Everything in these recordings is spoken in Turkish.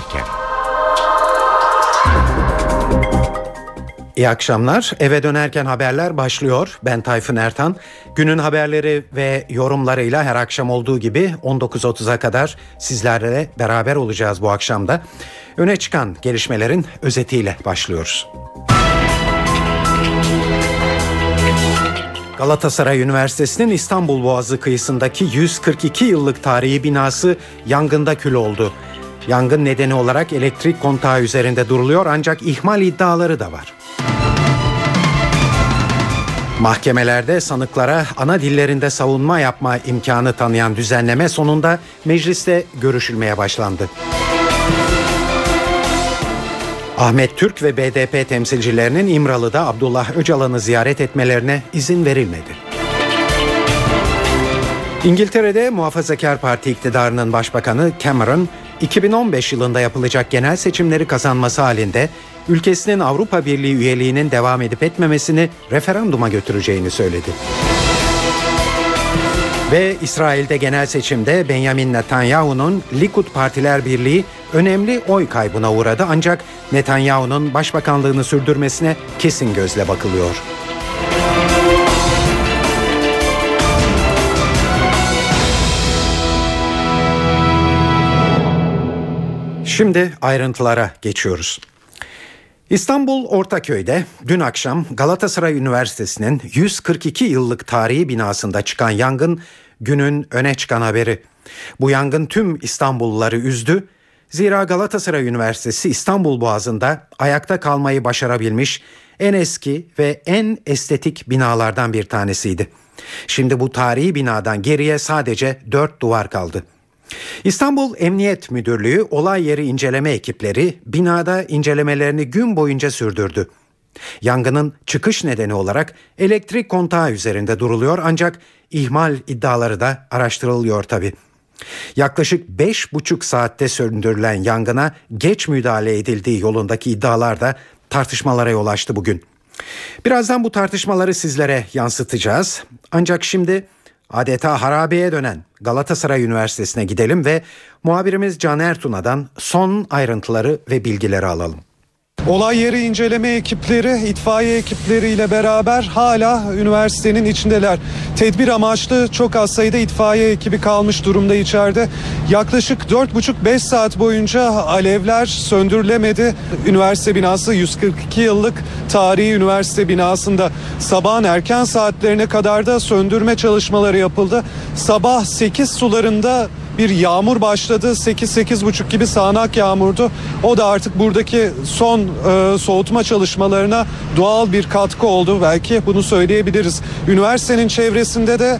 dönerken. İyi akşamlar. Eve dönerken haberler başlıyor. Ben Tayfun Ertan. Günün haberleri ve yorumlarıyla her akşam olduğu gibi 19.30'a kadar sizlerle beraber olacağız bu akşamda. Öne çıkan gelişmelerin özetiyle başlıyoruz. Galatasaray Üniversitesi'nin İstanbul Boğazı kıyısındaki 142 yıllık tarihi binası yangında kül oldu. Yangın nedeni olarak elektrik kontağı üzerinde duruluyor ancak ihmal iddiaları da var. Mahkemelerde sanıklara ana dillerinde savunma yapma imkanı tanıyan düzenleme sonunda mecliste görüşülmeye başlandı. Ahmet Türk ve BDP temsilcilerinin İmralı'da Abdullah Öcalan'ı ziyaret etmelerine izin verilmedi. İngiltere'de Muhafazakar Parti iktidarının başbakanı Cameron, 2015 yılında yapılacak genel seçimleri kazanması halinde ülkesinin Avrupa Birliği üyeliğinin devam edip etmemesini referanduma götüreceğini söyledi. Ve İsrail'de genel seçimde Benjamin Netanyahu'nun Likud Partiler Birliği önemli oy kaybına uğradı ancak Netanyahu'nun başbakanlığını sürdürmesine kesin gözle bakılıyor. Şimdi ayrıntılara geçiyoruz. İstanbul Ortaköy'de dün akşam Galatasaray Üniversitesi'nin 142 yıllık tarihi binasında çıkan yangın günün öne çıkan haberi. Bu yangın tüm İstanbulluları üzdü. Zira Galatasaray Üniversitesi İstanbul Boğazı'nda ayakta kalmayı başarabilmiş en eski ve en estetik binalardan bir tanesiydi. Şimdi bu tarihi binadan geriye sadece dört duvar kaldı. İstanbul Emniyet Müdürlüğü olay yeri inceleme ekipleri binada incelemelerini gün boyunca sürdürdü. Yangının çıkış nedeni olarak elektrik kontağı üzerinde duruluyor ancak ihmal iddiaları da araştırılıyor tabi. Yaklaşık 5,5 saatte söndürülen yangına geç müdahale edildiği yolundaki iddialar da tartışmalara yol açtı bugün. Birazdan bu tartışmaları sizlere yansıtacağız. Ancak şimdi adeta harabeye dönen Galatasaray Üniversitesi'ne gidelim ve muhabirimiz Can Ertuna'dan son ayrıntıları ve bilgileri alalım. Olay yeri inceleme ekipleri, itfaiye ekipleriyle beraber hala üniversitenin içindeler. Tedbir amaçlı çok az sayıda itfaiye ekibi kalmış durumda içeride. Yaklaşık 4,5-5 saat boyunca alevler söndürülemedi. Üniversite binası 142 yıllık tarihi üniversite binasında sabahın erken saatlerine kadar da söndürme çalışmaları yapıldı. Sabah 8 sularında bir yağmur başladı. 8-8.30 gibi sağanak yağmurdu. O da artık buradaki son e, soğutma çalışmalarına doğal bir katkı oldu. Belki bunu söyleyebiliriz. Üniversitenin çevresinde de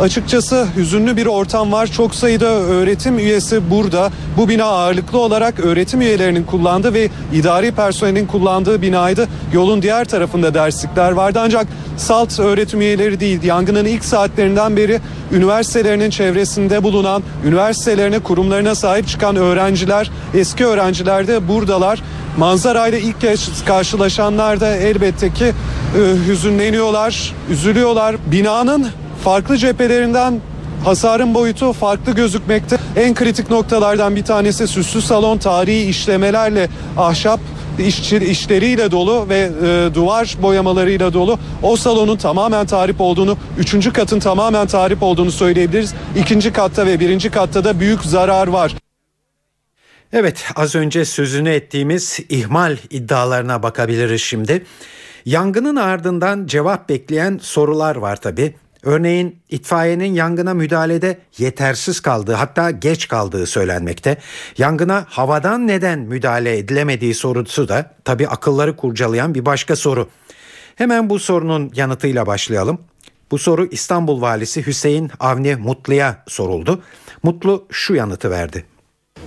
Açıkçası hüzünlü bir ortam var. Çok sayıda öğretim üyesi burada. Bu bina ağırlıklı olarak öğretim üyelerinin kullandığı ve idari personelin kullandığı binaydı. Yolun diğer tarafında derslikler vardı ancak salt öğretim üyeleri değil. Yangının ilk saatlerinden beri üniversitelerinin çevresinde bulunan, üniversitelerine, kurumlarına sahip çıkan öğrenciler, eski öğrenciler de buradalar. Manzarayla ilk kez karşılaşanlar da elbette ki e, hüzünleniyorlar, üzülüyorlar. Binanın farklı cephelerinden hasarın boyutu farklı gözükmekte. En kritik noktalardan bir tanesi süslü salon tarihi işlemelerle ahşap işçi, işleriyle dolu ve e, duvar boyamalarıyla dolu. O salonun tamamen tarif olduğunu, üçüncü katın tamamen tarif olduğunu söyleyebiliriz. İkinci katta ve birinci katta da büyük zarar var. Evet az önce sözünü ettiğimiz ihmal iddialarına bakabiliriz şimdi. Yangının ardından cevap bekleyen sorular var tabi. Örneğin itfaiyenin yangına müdahalede yetersiz kaldığı hatta geç kaldığı söylenmekte. Yangına havadan neden müdahale edilemediği sorusu da tabi akılları kurcalayan bir başka soru. Hemen bu sorunun yanıtıyla başlayalım. Bu soru İstanbul Valisi Hüseyin Avni Mutlu'ya soruldu. Mutlu şu yanıtı verdi.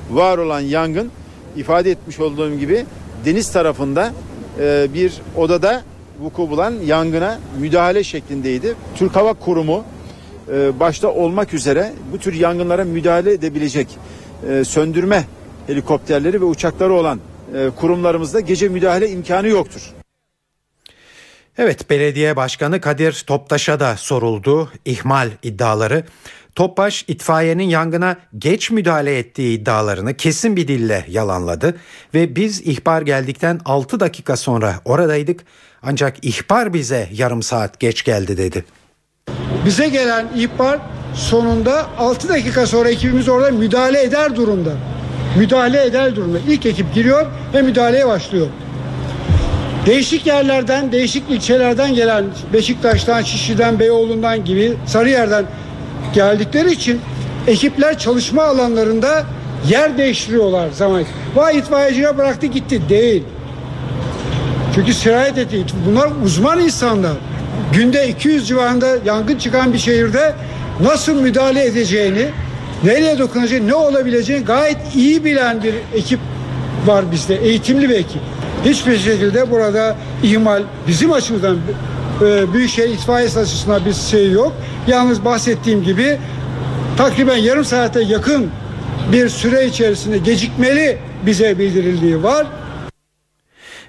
Var olan yangın ifade etmiş olduğum gibi deniz tarafında e, bir odada vuku bulan yangına müdahale şeklindeydi. Türk Hava Kurumu e, başta olmak üzere bu tür yangınlara müdahale edebilecek e, söndürme helikopterleri ve uçakları olan e, kurumlarımızda gece müdahale imkanı yoktur. Evet belediye başkanı Kadir Toptaş'a da soruldu ihmal iddiaları. Topbaş itfaiyenin yangına geç müdahale ettiği iddialarını kesin bir dille yalanladı ve biz ihbar geldikten 6 dakika sonra oradaydık ancak ihbar bize yarım saat geç geldi dedi. Bize gelen ihbar sonunda 6 dakika sonra ekibimiz orada müdahale eder durumda. Müdahale eder durumda. İlk ekip giriyor ve müdahaleye başlıyor. Değişik yerlerden, değişik ilçelerden gelen Beşiktaş'tan, Şişli'den, Beyoğlu'ndan gibi Sarıyer'den geldikleri için ekipler çalışma alanlarında yer değiştiriyorlar zaman. Vay itfaiyeciye bıraktı gitti. Değil. Çünkü sirayet etti. Bunlar uzman insanlar. Günde 200 civarında yangın çıkan bir şehirde nasıl müdahale edeceğini, nereye dokunacağını, ne olabileceğini gayet iyi bilen bir ekip var bizde. Eğitimli bir ekip. Hiçbir şekilde burada ihmal bizim açımızdan e, Büyükşehir itfaiyesi açısından bir şey yok. Yalnız bahsettiğim gibi takriben yarım saate yakın bir süre içerisinde gecikmeli bize bildirildiği var.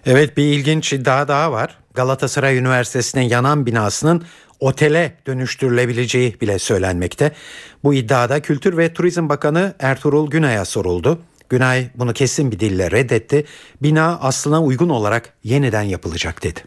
Evet bir ilginç iddia daha var. Galatasaray Üniversitesi'nin yanan binasının otele dönüştürülebileceği bile söylenmekte. Bu iddiada Kültür ve Turizm Bakanı Ertuğrul Günay'a soruldu. Günay bunu kesin bir dille reddetti. Bina aslına uygun olarak yeniden yapılacak dedi.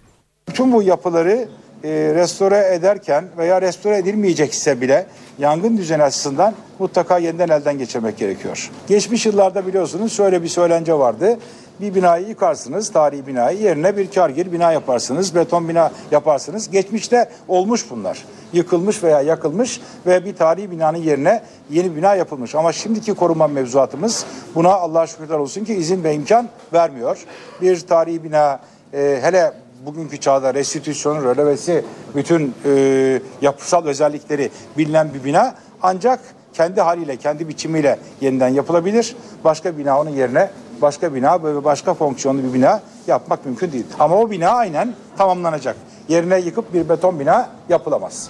Tüm bu yapıları e, restore ederken veya restore edilmeyecekse bile yangın düzeni açısından mutlaka yeniden elden geçirmek gerekiyor. Geçmiş yıllarda biliyorsunuz şöyle bir söylence vardı. Bir binayı yıkarsınız, tarihi binayı yerine bir kargir bina yaparsınız, beton bina yaparsınız. Geçmişte olmuş bunlar. Yıkılmış veya yakılmış ve bir tarihi binanın yerine yeni bina yapılmış. Ama şimdiki koruma mevzuatımız buna Allah'a şükürler olsun ki izin ve imkan vermiyor. Bir tarihi bina e, hele bugünkü çağda restitüsyonu, rölevesi, bütün e, yapısal özellikleri bilinen bir bina ancak kendi haliyle, kendi biçimiyle yeniden yapılabilir. Başka bina onun yerine başka bina ve başka fonksiyonlu bir bina yapmak mümkün değil. Ama o bina aynen tamamlanacak. Yerine yıkıp bir beton bina yapılamaz.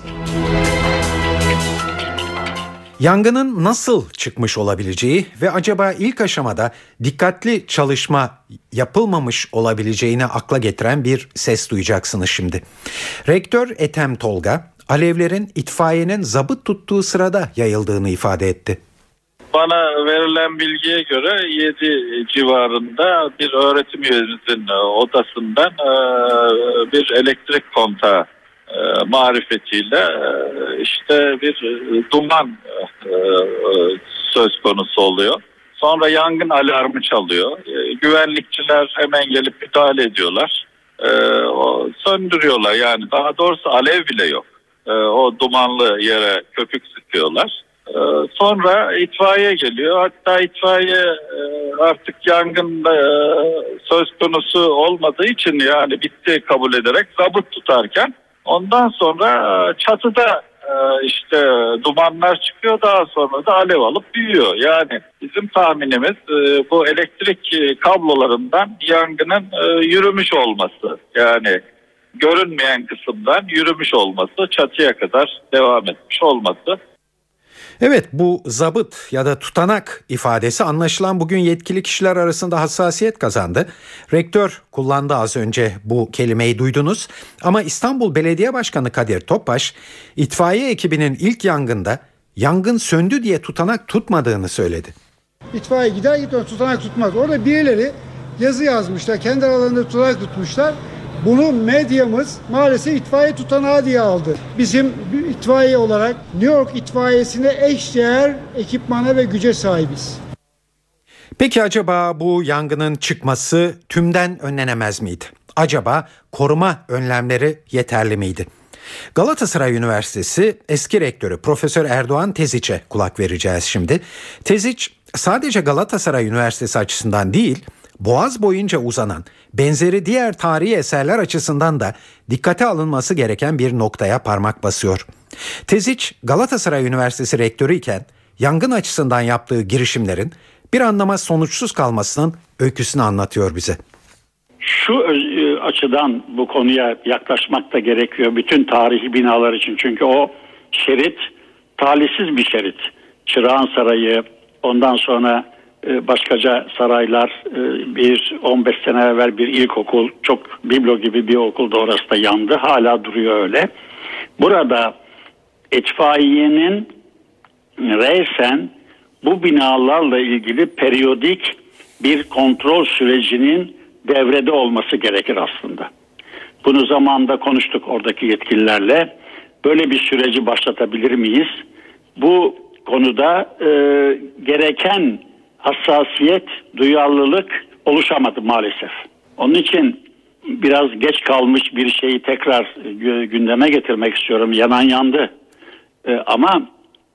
Yangının nasıl çıkmış olabileceği ve acaba ilk aşamada dikkatli çalışma yapılmamış olabileceğini akla getiren bir ses duyacaksınız şimdi. Rektör Etem Tolga, alevlerin itfaiyenin zabıt tuttuğu sırada yayıldığını ifade etti. Bana verilen bilgiye göre 7 civarında bir öğretim üyemizin odasından bir elektrik kontağı e, marifetiyle e, işte bir e, duman söz konusu oluyor. Sonra yangın alarmı çalıyor. Güvenlikçiler hemen gelip müdahale ediyorlar. Söndürüyorlar yani daha doğrusu alev bile yok. O dumanlı yere köpük sıkıyorlar. Sonra itfaiye geliyor. Hatta itfaiye artık yangın söz konusu olmadığı için yani bitti kabul ederek zabıt tutarken Ondan sonra e, çatıda e, işte dumanlar çıkıyor daha sonra da alev alıp büyüyor. Yani bizim tahminimiz e, bu elektrik kablolarından yangının yürümüş olması. Yani görünmeyen kısımdan yürümüş olması, çatıya kadar devam etmiş olması. Evet bu zabıt ya da tutanak ifadesi anlaşılan bugün yetkili kişiler arasında hassasiyet kazandı. Rektör kullandı az önce bu kelimeyi duydunuz ama İstanbul Belediye Başkanı Kadir Topbaş itfaiye ekibinin ilk yangında yangın söndü diye tutanak tutmadığını söyledi. İtfaiye gider gitmez tutanak tutmaz. Orada birileri yazı yazmışlar. Kendi aralarında tutanak tutmuşlar. Bunu medyamız maalesef itfaiye tutanağı diye aldı. Bizim itfaiye olarak New York itfaiyesine eşdeğer ekipmana ve güce sahibiz. Peki acaba bu yangının çıkması tümden önlenemez miydi? Acaba koruma önlemleri yeterli miydi? Galatasaray Üniversitesi eski rektörü Profesör Erdoğan Teziç'e kulak vereceğiz şimdi. Teziç sadece Galatasaray Üniversitesi açısından değil, Boğaz boyunca uzanan benzeri diğer tarihi eserler açısından da dikkate alınması gereken bir noktaya parmak basıyor. Teziç Galatasaray Üniversitesi rektörü iken yangın açısından yaptığı girişimlerin bir anlama sonuçsuz kalmasının öyküsünü anlatıyor bize. Şu e, açıdan bu konuya yaklaşmak da gerekiyor bütün tarihi binalar için. Çünkü o şerit talihsiz bir şerit. Çırağan Sarayı, ondan sonra başkaca saraylar, e, bir 15 sene evvel bir ilkokul, çok biblo gibi bir okulda orası da yandı. Hala duruyor öyle. Burada itfaiyenin reysen bu binalarla ilgili periyodik bir kontrol sürecinin devrede olması gerekir aslında. Bunu zamanında konuştuk oradaki yetkililerle. Böyle bir süreci başlatabilir miyiz? Bu konuda e, gereken hassasiyet, duyarlılık oluşamadı maalesef. Onun için biraz geç kalmış bir şeyi tekrar gü- gündeme getirmek istiyorum. Yanan yandı. E, ama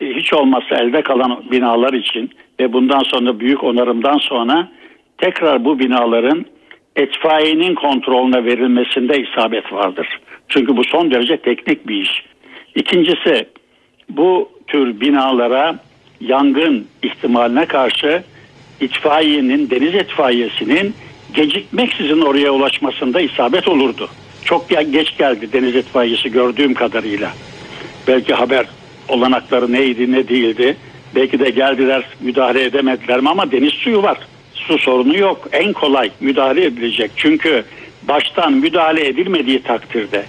e, hiç olmazsa elde kalan binalar için ve bundan sonra büyük onarımdan sonra tekrar bu binaların etfaiyenin kontrolüne verilmesinde isabet vardır. Çünkü bu son derece teknik bir iş. İkincisi bu tür binalara yangın ihtimaline karşı itfaiyenin, deniz itfaiyesinin gecikmeksizin oraya ulaşmasında isabet olurdu. Çok geç geldi deniz itfaiyesi gördüğüm kadarıyla. Belki haber olanakları neydi ne değildi. Belki de geldiler müdahale edemediler mi ama deniz suyu var. Su sorunu yok. En kolay müdahale edilecek. Çünkü baştan müdahale edilmediği takdirde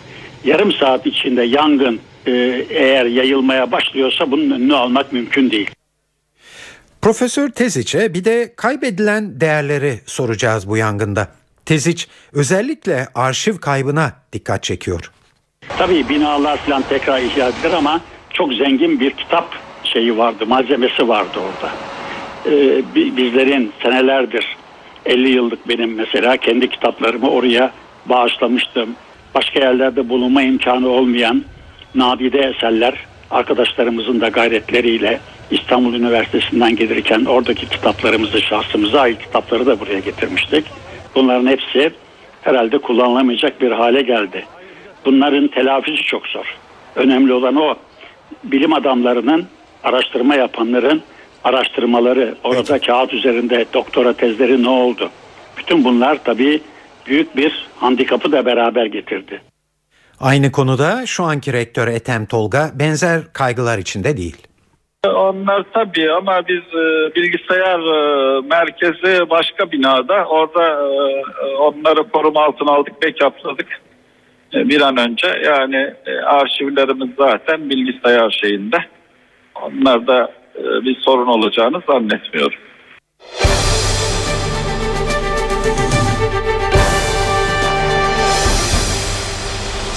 yarım saat içinde yangın e, eğer yayılmaya başlıyorsa bunun önünü almak mümkün değil. Profesör Teziç'e bir de kaybedilen değerleri soracağız bu yangında. Teziç özellikle arşiv kaybına dikkat çekiyor. Tabii binalar falan tekrar ihya edilir ama çok zengin bir kitap şeyi vardı, malzemesi vardı orada. Ee, bi- bizlerin senelerdir 50 yıllık benim mesela kendi kitaplarımı oraya bağışlamıştım. Başka yerlerde bulunma imkanı olmayan nadide eserler arkadaşlarımızın da gayretleriyle İstanbul Üniversitesi'nden gelirken oradaki kitaplarımızı şahsımıza ait kitapları da buraya getirmiştik. Bunların hepsi herhalde kullanılamayacak bir hale geldi. Bunların telafisi çok zor. Önemli olan o bilim adamlarının, araştırma yapanların araştırmaları, orada kağıt üzerinde doktora tezleri ne oldu? Bütün bunlar tabii büyük bir handikapı da beraber getirdi. Aynı konuda şu anki rektör Ethem Tolga benzer kaygılar içinde değil. Onlar tabii ama biz e, bilgisayar e, merkezi başka binada orada e, onları koruma altına aldık, backupladık e, bir an önce. Yani arşivlerimiz zaten bilgisayar şeyinde. Onlarda bir sorun olacağını zannetmiyorum.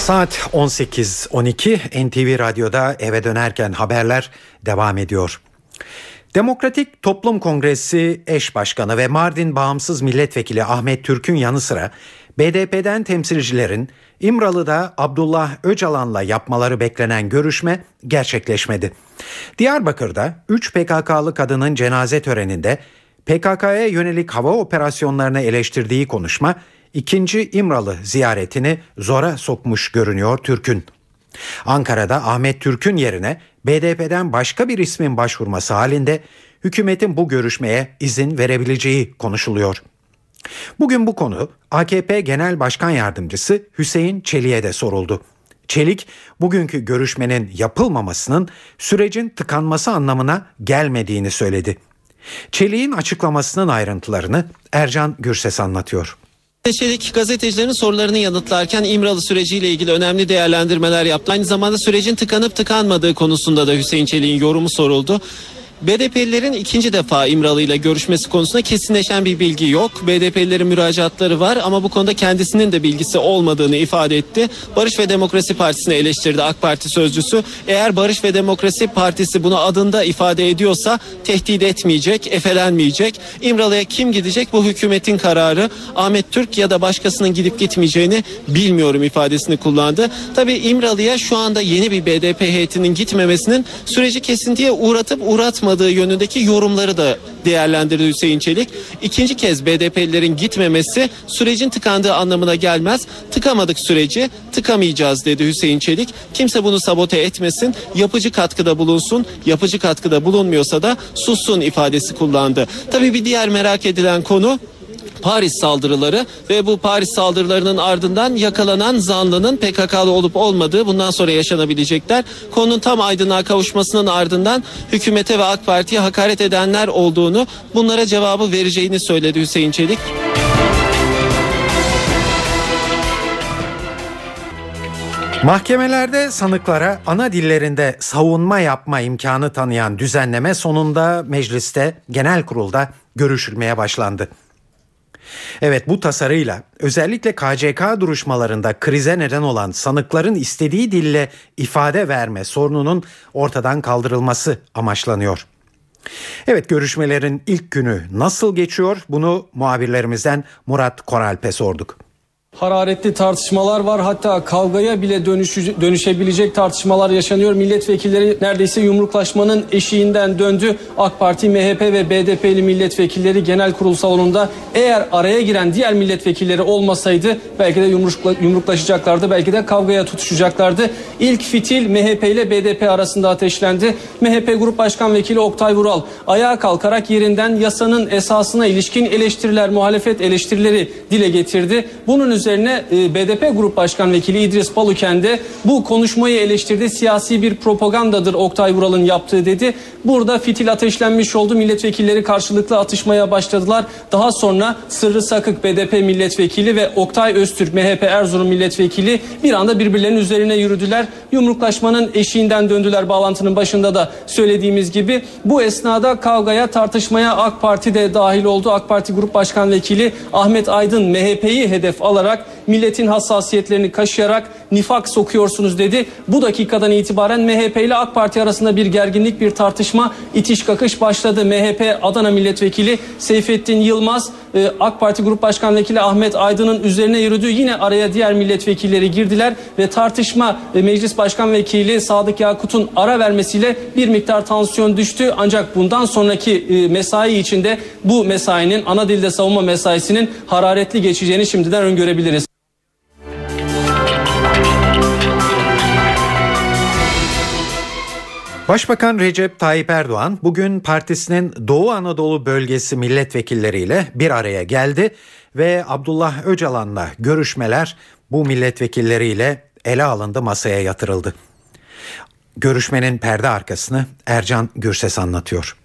Saat 18.12 NTV Radyo'da eve dönerken haberler devam ediyor. Demokratik Toplum Kongresi eş başkanı ve Mardin Bağımsız Milletvekili Ahmet Türk'ün yanı sıra BDP'den temsilcilerin İmralı'da Abdullah Öcalan'la yapmaları beklenen görüşme gerçekleşmedi. Diyarbakır'da 3 PKK'lı kadının cenaze töreninde PKK'ya yönelik hava operasyonlarını eleştirdiği konuşma ikinci İmralı ziyaretini zora sokmuş görünüyor Türk'ün. Ankara'da Ahmet Türk'ün yerine BDP'den başka bir ismin başvurması halinde hükümetin bu görüşmeye izin verebileceği konuşuluyor. Bugün bu konu AKP Genel Başkan Yardımcısı Hüseyin Çelik'e de soruldu. Çelik, bugünkü görüşmenin yapılmamasının sürecin tıkanması anlamına gelmediğini söyledi. Çelik'in açıklamasının ayrıntılarını Ercan Gürses anlatıyor. Çelik gazetecilerin sorularını yanıtlarken İmralı süreciyle ilgili önemli değerlendirmeler yaptı. Aynı zamanda sürecin tıkanıp tıkanmadığı konusunda da Hüseyin Çelik'in yorumu soruldu. BDP'lilerin ikinci defa İmralı ile görüşmesi konusunda kesinleşen bir bilgi yok. BDP'lilerin müracaatları var ama bu konuda kendisinin de bilgisi olmadığını ifade etti. Barış ve Demokrasi Partisi'ni eleştirdi AK Parti sözcüsü. Eğer Barış ve Demokrasi Partisi bunu adında ifade ediyorsa tehdit etmeyecek, efelenmeyecek. İmralı'ya kim gidecek bu hükümetin kararı. Ahmet Türk ya da başkasının gidip gitmeyeceğini bilmiyorum ifadesini kullandı. Tabii İmralı'ya şu anda yeni bir BDP heyetinin gitmemesinin süreci kesintiye uğratıp uğratmadığı yönündeki yorumları da değerlendirdi Hüseyin Çelik. İkinci kez BDP'lilerin gitmemesi sürecin tıkandığı anlamına gelmez. Tıkamadık süreci, tıkamayacağız dedi Hüseyin Çelik. Kimse bunu sabote etmesin, yapıcı katkıda bulunsun. Yapıcı katkıda bulunmuyorsa da sussun ifadesi kullandı. Tabii bir diğer merak edilen konu Paris saldırıları ve bu Paris saldırılarının ardından yakalanan zanlının PKK'lı olup olmadığı bundan sonra yaşanabilecekler. Konunun tam aydınlığa kavuşmasının ardından hükümete ve AK Parti'ye hakaret edenler olduğunu bunlara cevabı vereceğini söyledi Hüseyin Çelik. Mahkemelerde sanıklara ana dillerinde savunma yapma imkanı tanıyan düzenleme sonunda mecliste genel kurulda görüşülmeye başlandı. Evet bu tasarıyla özellikle KCK duruşmalarında krize neden olan sanıkların istediği dille ifade verme sorununun ortadan kaldırılması amaçlanıyor. Evet görüşmelerin ilk günü nasıl geçiyor bunu muhabirlerimizden Murat Koralp'e sorduk. Hararetli tartışmalar var hatta kavgaya bile dönüşü, dönüşebilecek tartışmalar yaşanıyor. Milletvekilleri neredeyse yumruklaşmanın eşiğinden döndü. AK Parti, MHP ve BDP'li milletvekilleri genel kurul salonunda eğer araya giren diğer milletvekilleri olmasaydı belki de yumrukla, yumruklaşacaklardı belki de kavgaya tutuşacaklardı. İlk fitil MHP ile BDP arasında ateşlendi. MHP Grup Başkan Vekili Oktay Vural ayağa kalkarak yerinden yasanın esasına ilişkin eleştiriler, muhalefet eleştirileri dile getirdi. Bunun üzerine e, BDP Grup Başkan Vekili İdris Baluken de bu konuşmayı eleştirdi. Siyasi bir propagandadır Oktay Vural'ın yaptığı dedi. Burada fitil ateşlenmiş oldu. Milletvekilleri karşılıklı atışmaya başladılar. Daha sonra Sırrı Sakık BDP milletvekili ve Oktay Öztürk MHP Erzurum milletvekili bir anda birbirlerinin üzerine yürüdüler. Yumruklaşmanın eşiğinden döndüler bağlantının başında da söylediğimiz gibi. Bu esnada kavgaya tartışmaya AK Parti de dahil oldu. AK Parti Grup Başkan Vekili Ahmet Aydın MHP'yi hedef alarak olarak milletin hassasiyetlerini kaşıyarak nifak sokuyorsunuz dedi. Bu dakikadan itibaren MHP ile AK Parti arasında bir gerginlik, bir tartışma, itiş kakış başladı. MHP Adana Milletvekili Seyfettin Yılmaz, e, AK Parti Grup Başkan Vekili Ahmet Aydın'ın üzerine yürüdü. Yine araya diğer milletvekilleri girdiler ve tartışma e, Meclis Başkan Vekili Sadık Yakut'un ara vermesiyle bir miktar tansiyon düştü. Ancak bundan sonraki e, mesai içinde bu mesainin ana dilde savunma mesaisinin hararetli geçeceğini şimdiden öngörebiliriz. Başbakan Recep Tayyip Erdoğan bugün partisinin Doğu Anadolu bölgesi milletvekilleriyle bir araya geldi ve Abdullah Öcalan'la görüşmeler bu milletvekilleriyle ele alındı masaya yatırıldı. Görüşmenin perde arkasını Ercan Gürses anlatıyor.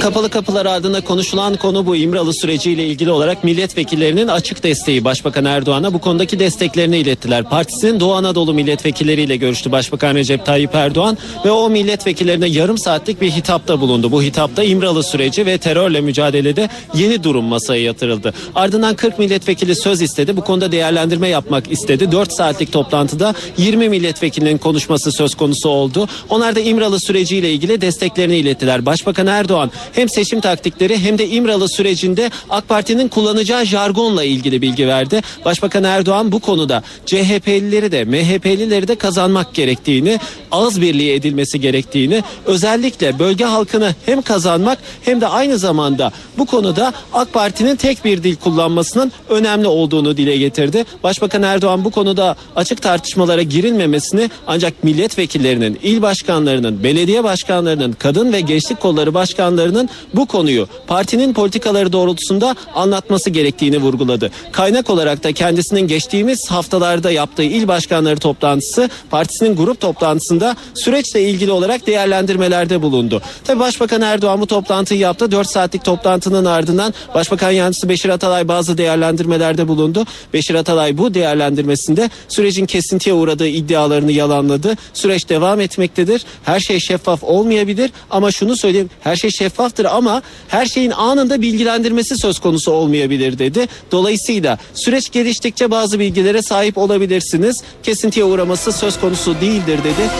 Kapalı kapılar ardında konuşulan konu bu İmralı süreciyle ilgili olarak milletvekillerinin açık desteği Başbakan Erdoğan'a bu konudaki desteklerini ilettiler. Partisinin Doğu Anadolu milletvekilleriyle görüştü Başbakan Recep Tayyip Erdoğan ve o milletvekillerine yarım saatlik bir hitapta bulundu. Bu hitapta İmralı süreci ve terörle mücadelede yeni durum masaya yatırıldı. Ardından 40 milletvekili söz istedi. Bu konuda değerlendirme yapmak istedi. 4 saatlik toplantıda 20 milletvekilinin konuşması söz konusu oldu. Onlar da İmralı süreciyle ilgili desteklerini ilettiler. Başbakan Erdoğan hem seçim taktikleri hem de İmralı sürecinde AK Parti'nin kullanacağı jargonla ilgili bilgi verdi. Başbakan Erdoğan bu konuda CHP'lileri de MHP'lileri de kazanmak gerektiğini, ağız birliği edilmesi gerektiğini, özellikle bölge halkını hem kazanmak hem de aynı zamanda bu konuda AK Parti'nin tek bir dil kullanmasının önemli olduğunu dile getirdi. Başbakan Erdoğan bu konuda açık tartışmalara girilmemesini ancak milletvekillerinin, il başkanlarının, belediye başkanlarının, kadın ve gençlik kolları başkanlarının bu konuyu partinin politikaları doğrultusunda anlatması gerektiğini vurguladı. Kaynak olarak da kendisinin geçtiğimiz haftalarda yaptığı il başkanları toplantısı partisinin grup toplantısında süreçle ilgili olarak değerlendirmelerde bulundu. Tabi Başbakan Erdoğan bu toplantıyı yaptı. 4 saatlik toplantının ardından Başbakan Yardımcısı Beşir Atalay bazı değerlendirmelerde bulundu. Beşir Atalay bu değerlendirmesinde sürecin kesintiye uğradığı iddialarını yalanladı. Süreç devam etmektedir. Her şey şeffaf olmayabilir ama şunu söyleyeyim her şey şeffaf şeffaftır ama her şeyin anında bilgilendirmesi söz konusu olmayabilir dedi. Dolayısıyla süreç geliştikçe bazı bilgilere sahip olabilirsiniz. Kesintiye uğraması söz konusu değildir dedi.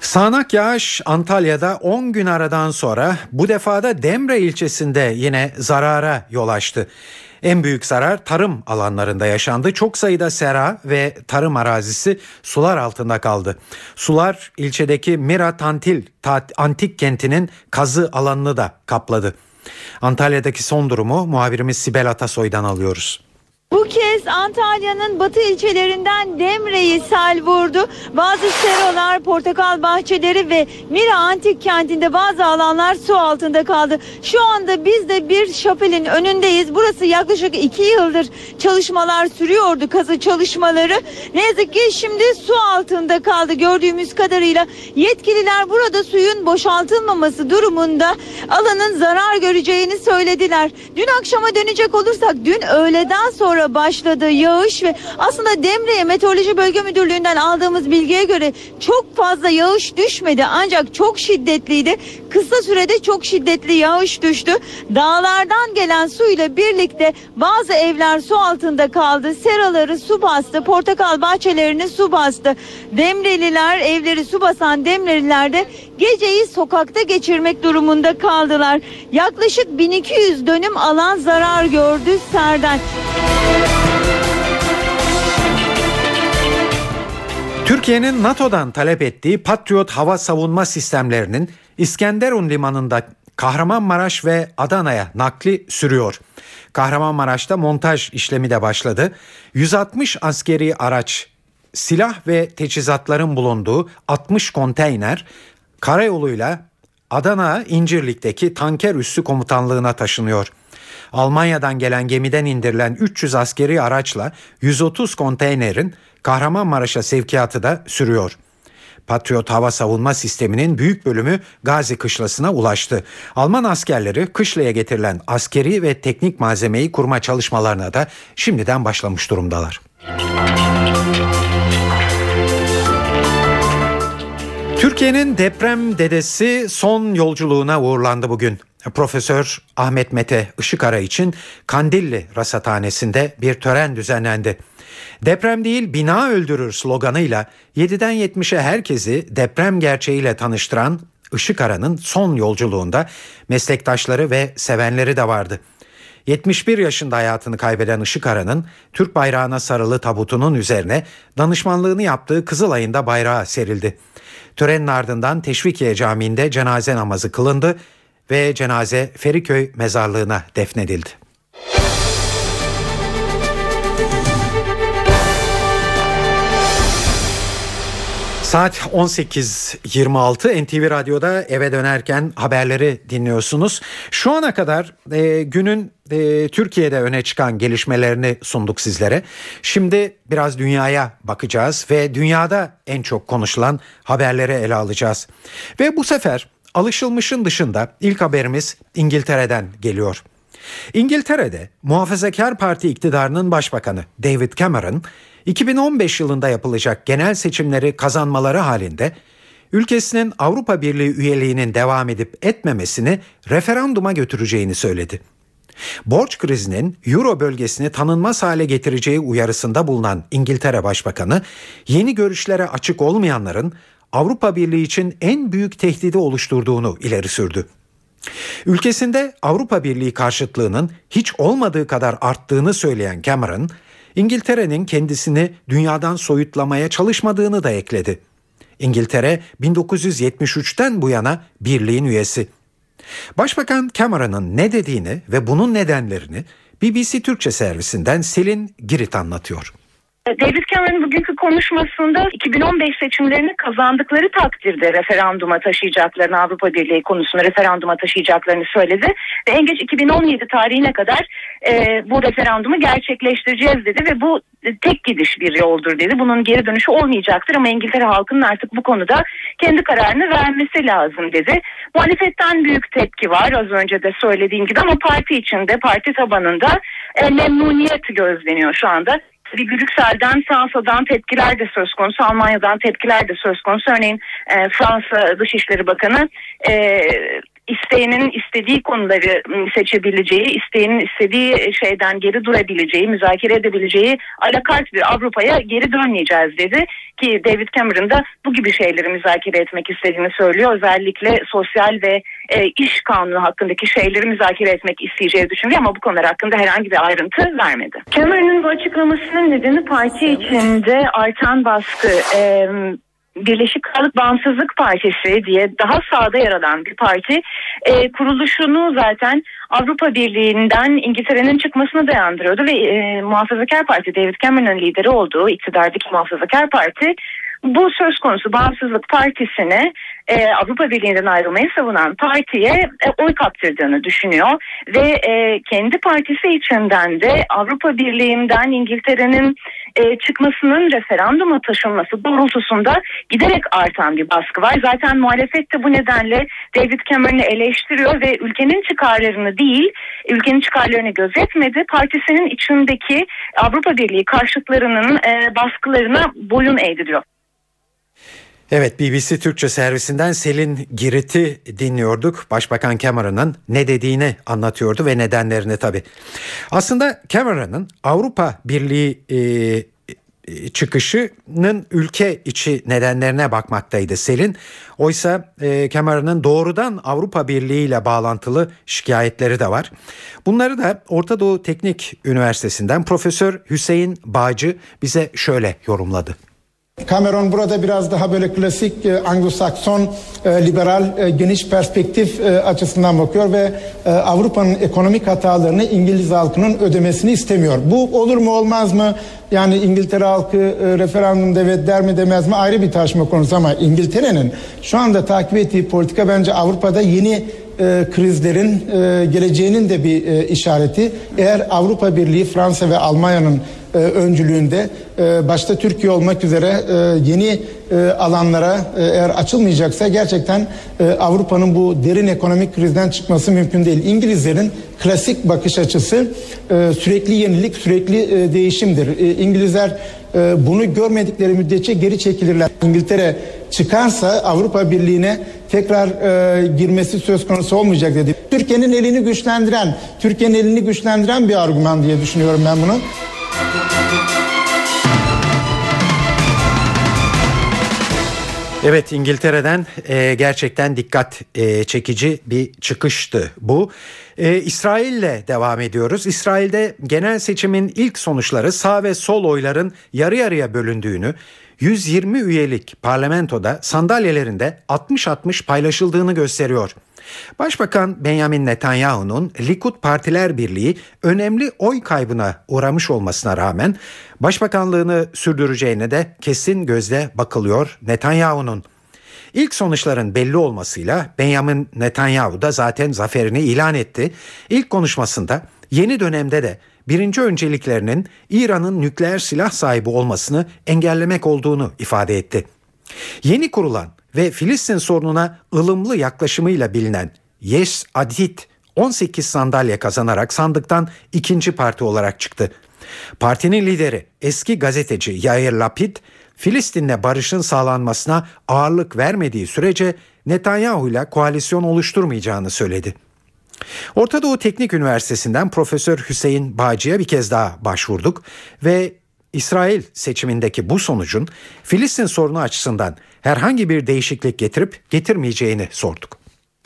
Sağnak yağış Antalya'da 10 gün aradan sonra bu defada Demre ilçesinde yine zarara yol açtı. En büyük zarar tarım alanlarında yaşandı. Çok sayıda sera ve tarım arazisi sular altında kaldı. Sular ilçedeki Mira Tantil antik kentinin kazı alanını da kapladı. Antalya'daki son durumu muhabirimiz Sibel Atasoy'dan alıyoruz. Bu kez Antalya'nın batı ilçelerinden Demre'yi sel vurdu. Bazı serolar, portakal bahçeleri ve Mira Antik Kenti'nde bazı alanlar su altında kaldı. Şu anda biz de bir şapelin önündeyiz. Burası yaklaşık iki yıldır çalışmalar sürüyordu, kazı çalışmaları. Ne yazık ki şimdi su altında kaldı gördüğümüz kadarıyla. Yetkililer burada suyun boşaltılmaması durumunda alanın zarar göreceğini söylediler. Dün akşama dönecek olursak dün öğleden sonra başladı yağış ve aslında Demre'ye Meteoroloji Bölge Müdürlüğü'nden aldığımız bilgiye göre çok fazla yağış düşmedi ancak çok şiddetliydi. Kısa sürede çok şiddetli yağış düştü. Dağlardan gelen su ile birlikte bazı evler su altında kaldı. Seraları su bastı. Portakal bahçelerini su bastı. Demreliler evleri su basan Demreliler de geceyi sokakta geçirmek durumunda kaldılar. Yaklaşık 1200 dönüm alan zarar gördü serden. Türkiye'nin NATO'dan talep ettiği Patriot hava savunma sistemlerinin İskenderun limanında Kahramanmaraş ve Adana'ya nakli sürüyor. Kahramanmaraş'ta montaj işlemi de başladı. 160 askeri araç, silah ve teçhizatların bulunduğu 60 konteyner karayoluyla Adana İncirlik'teki tanker üssü komutanlığına taşınıyor. Almanya'dan gelen gemiden indirilen 300 askeri araçla 130 konteynerin Kahramanmaraş'a sevkiyatı da sürüyor. Patriot hava savunma sisteminin büyük bölümü Gazi Kışlası'na ulaştı. Alman askerleri kışlaya getirilen askeri ve teknik malzemeyi kurma çalışmalarına da şimdiden başlamış durumdalar. Türkiye'nin deprem dedesi son yolculuğuna uğurlandı bugün. Profesör Ahmet Mete Işıkara için Kandilli Rasathanesi'nde bir tören düzenlendi. Deprem değil bina öldürür sloganıyla 7'den 70'e herkesi deprem gerçeğiyle tanıştıran Işıkara'nın son yolculuğunda meslektaşları ve sevenleri de vardı. 71 yaşında hayatını kaybeden Işıkara'nın Türk bayrağına sarılı tabutunun üzerine danışmanlığını yaptığı Kızılay'ında bayrağı serildi. Törenin ardından Teşvikiye Camii'nde cenaze namazı kılındı ve cenaze Feriköy mezarlığına defnedildi. Saat 18.26 NTV Radyo'da eve dönerken haberleri dinliyorsunuz. Şu ana kadar e, günün e, Türkiye'de öne çıkan gelişmelerini sunduk sizlere. Şimdi biraz dünyaya bakacağız ve dünyada en çok konuşulan haberleri ele alacağız. Ve bu sefer alışılmışın dışında ilk haberimiz İngiltere'den geliyor. İngiltere'de Muhafazakar Parti iktidarının başbakanı David Cameron 2015 yılında yapılacak genel seçimleri kazanmaları halinde ülkesinin Avrupa Birliği üyeliğinin devam edip etmemesini referanduma götüreceğini söyledi. Borç krizinin Euro bölgesini tanınmaz hale getireceği uyarısında bulunan İngiltere Başbakanı, yeni görüşlere açık olmayanların Avrupa Birliği için en büyük tehdidi oluşturduğunu ileri sürdü. Ülkesinde Avrupa Birliği karşıtlığının hiç olmadığı kadar arttığını söyleyen Cameron, İngiltere'nin kendisini dünyadan soyutlamaya çalışmadığını da ekledi. İngiltere 1973'ten bu yana birliğin üyesi. Başbakan Cameron'ın ne dediğini ve bunun nedenlerini BBC Türkçe servisinden Selin Girit anlatıyor. David Cameron bugünkü konuşmasında 2015 seçimlerini kazandıkları takdirde referanduma taşıyacaklarını Avrupa Birliği konusunda referanduma taşıyacaklarını söyledi ve en geç 2017 tarihine kadar e, bu referandumu gerçekleştireceğiz dedi ve bu tek gidiş bir yoldur dedi. Bunun geri dönüşü olmayacaktır ama İngiltere halkının artık bu konuda kendi kararını vermesi lazım dedi. Muhalefetten büyük tepki var az önce de söylediğim gibi ama parti içinde parti tabanında e, memnuniyet gözleniyor şu anda bir Brüksel'den Fransa'dan tepkiler de söz konusu, Almanya'dan tepkiler de söz konusu. Örneğin e, Fransa Dışişleri Bakanı e, isteyenin istediği konuları seçebileceği, isteyenin istediği şeyden geri durabileceği, müzakere edebileceği alakart bir Avrupa'ya geri dönmeyeceğiz dedi. Ki David Cameron da bu gibi şeyleri müzakere etmek istediğini söylüyor. Özellikle sosyal ve e, iş kanunu hakkındaki şeyleri müzakere etmek isteyeceği düşünüyor ama bu konular hakkında herhangi bir ayrıntı vermedi. Cameron'ın bu açıklamasının nedeni parti içinde artan baskı. E, Birleşik Krallık Bağımsızlık Partisi diye daha sağda yer alan bir parti e, kuruluşunu zaten Avrupa Birliği'nden İngiltere'nin çıkmasına dayandırıyordu ve e, Muhafazakar Parti David Cameron'ın lideri olduğu iktidardaki Muhafazakar Parti bu söz konusu Bağımsızlık Partisi'ne e, Avrupa Birliği'nden ayrılmayı savunan partiye e, oy kaptırdığını düşünüyor ve e, kendi partisi içinden de Avrupa Birliği'nden İngiltere'nin e, çıkmasının referanduma taşınması doğrultusunda giderek artan bir baskı var. Zaten muhalefet de bu nedenle David Cameron'ı eleştiriyor ve ülkenin çıkarlarını değil, ülkenin çıkarlarını gözetmedi. Partisinin içindeki Avrupa Birliği karşıtlarının e, baskılarına boyun eğdiriyor. Evet BBC Türkçe servisinden Selin Girit'i dinliyorduk. Başbakan Cameron'ın ne dediğini anlatıyordu ve nedenlerini tabii. Aslında Cameron'ın Avrupa Birliği e, e, çıkışının ülke içi nedenlerine bakmaktaydı Selin. Oysa e, Cameron'ın doğrudan Avrupa Birliği ile bağlantılı şikayetleri de var. Bunları da Orta Doğu Teknik Üniversitesi'nden Profesör Hüseyin Bağcı bize şöyle yorumladı. Cameron burada biraz daha böyle klasik e, Anglo-Sakson e, liberal e, geniş perspektif e, açısından bakıyor ve e, Avrupa'nın ekonomik hatalarını İngiliz halkının ödemesini istemiyor. Bu olur mu olmaz mı? Yani İngiltere halkı e, referandumda evet der mi demez mi ayrı bir tartışma konusu ama İngiltere'nin şu anda takip ettiği politika bence Avrupa'da yeni e, krizlerin e, geleceğinin de bir e, işareti. Eğer Avrupa Birliği, Fransa ve Almanya'nın e, öncülüğünde e, başta Türkiye olmak üzere e, yeni alanlara eğer açılmayacaksa gerçekten Avrupa'nın bu derin ekonomik krizden çıkması mümkün değil. İngilizlerin klasik bakış açısı sürekli yenilik, sürekli değişimdir. İngilizler bunu görmedikleri müddetçe geri çekilirler. İngiltere çıkarsa Avrupa Birliği'ne tekrar e, girmesi söz konusu olmayacak dedi. Türkiye'nin elini güçlendiren, Türkiye'nin elini güçlendiren bir argüman diye düşünüyorum ben bunu. Evet İngiltere'den e, gerçekten dikkat e, çekici bir çıkıştı bu. E, İsrail'le devam ediyoruz. İsrail'de genel seçimin ilk sonuçları sağ ve sol oyların yarı yarıya bölündüğünü, 120 üyelik parlamentoda sandalyelerinde 60-60 paylaşıldığını gösteriyor. Başbakan Benjamin Netanyahu'nun Likud Partiler Birliği önemli oy kaybına uğramış olmasına rağmen başbakanlığını sürdüreceğine de kesin gözle bakılıyor Netanyahu'nun. İlk sonuçların belli olmasıyla Benjamin Netanyahu da zaten zaferini ilan etti. İlk konuşmasında yeni dönemde de birinci önceliklerinin İran'ın nükleer silah sahibi olmasını engellemek olduğunu ifade etti. Yeni kurulan ve Filistin sorununa ılımlı yaklaşımıyla bilinen Yeş Adit 18 sandalye kazanarak sandıktan ikinci parti olarak çıktı. Partinin lideri eski gazeteci Yair Lapid, Filistin'le barışın sağlanmasına ağırlık vermediği sürece Netanyahu ile koalisyon oluşturmayacağını söyledi. Orta Doğu Teknik Üniversitesi'nden Profesör Hüseyin Bağcı'ya bir kez daha başvurduk ve İsrail seçimindeki bu sonucun Filistin sorunu açısından herhangi bir değişiklik getirip getirmeyeceğini sorduk.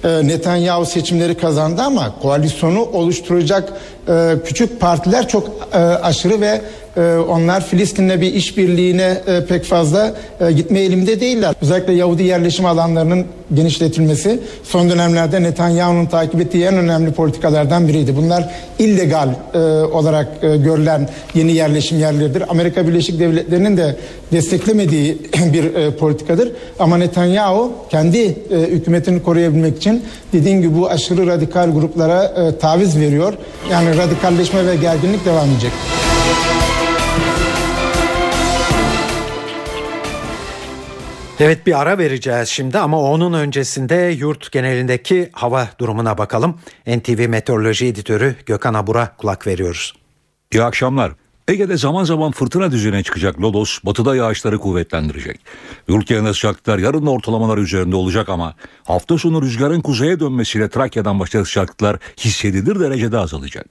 Ee, Netanyahu seçimleri kazandı ama koalisyonu oluşturacak e, küçük partiler çok e, aşırı ve e, onlar Filistin'le bir işbirliğine pek fazla gitme eğilimde değiller. Özellikle Yahudi yerleşim alanlarının genişletilmesi son dönemlerde Netanyahu'nun takip ettiği en önemli politikalardan biriydi. Bunlar illegal olarak görülen yeni yerleşim yerleridir. Amerika Birleşik Devletleri'nin de desteklemediği bir politikadır. Ama Netanyahu kendi hükümetini koruyabilmek için dediğim gibi bu aşırı radikal gruplara taviz veriyor. Yani radikalleşme ve gerginlik devam edecek. Evet bir ara vereceğiz şimdi ama onun öncesinde yurt genelindeki hava durumuna bakalım. NTV Meteoroloji Editörü Gökhan Abur'a kulak veriyoruz. İyi akşamlar. Ege'de zaman zaman fırtına düzeyine çıkacak Lodos batıda yağışları kuvvetlendirecek. Yurt genelinde sıcaklıklar yarın ortalamalar üzerinde olacak ama hafta sonu rüzgarın kuzeye dönmesiyle Trakya'dan başlayan sıcaklıklar hissedilir derecede azalacak.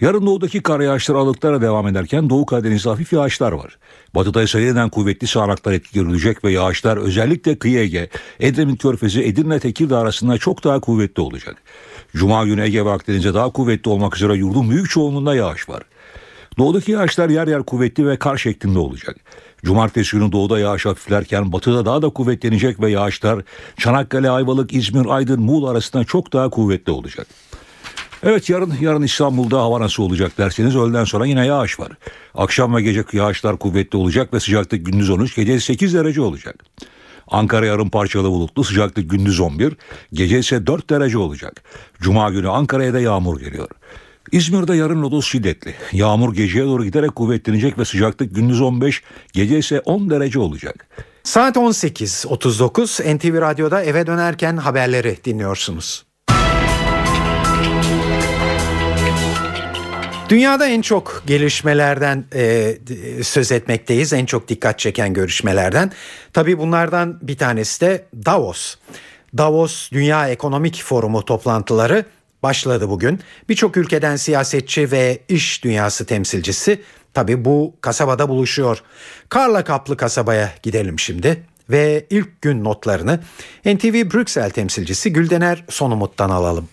Yarın doğudaki kar yağışları aralıklara devam ederken Doğu Karadeniz'de hafif yağışlar var. Batıda ise yeniden kuvvetli sağanaklar etkili görülecek ve yağışlar özellikle kıyı Ege, Edremit Körfezi, Edirne Tekirdağ arasında çok daha kuvvetli olacak. Cuma günü Ege ve Akdeniz'de daha kuvvetli olmak üzere yurdun büyük çoğunluğunda yağış var. Doğudaki yağışlar yer yer kuvvetli ve kar şeklinde olacak. Cumartesi günü doğuda yağış hafiflerken batıda daha da kuvvetlenecek ve yağışlar Çanakkale, Ayvalık, İzmir, Aydın, Muğla arasında çok daha kuvvetli olacak. Evet yarın yarın İstanbul'da hava nasıl olacak derseniz öğleden sonra yine yağış var. Akşam ve gece yağışlar kuvvetli olacak ve sıcaklık gündüz 13 gece 8 derece olacak. Ankara yarın parçalı bulutlu sıcaklık gündüz 11 gece ise 4 derece olacak. Cuma günü Ankara'ya da yağmur geliyor. İzmir'de yarın lodos şiddetli. Yağmur geceye doğru giderek kuvvetlenecek ve sıcaklık gündüz 15 gece ise 10 derece olacak. Saat 18.39 NTV Radyo'da eve dönerken haberleri dinliyorsunuz. Dünyada en çok gelişmelerden e, söz etmekteyiz. En çok dikkat çeken görüşmelerden. Tabii bunlardan bir tanesi de Davos. Davos Dünya Ekonomik Forumu toplantıları başladı bugün. Birçok ülkeden siyasetçi ve iş dünyası temsilcisi tabii bu kasabada buluşuyor. Karla kaplı kasabaya gidelim şimdi ve ilk gün notlarını NTV Brüksel temsilcisi Güldener Sonumut'tan alalım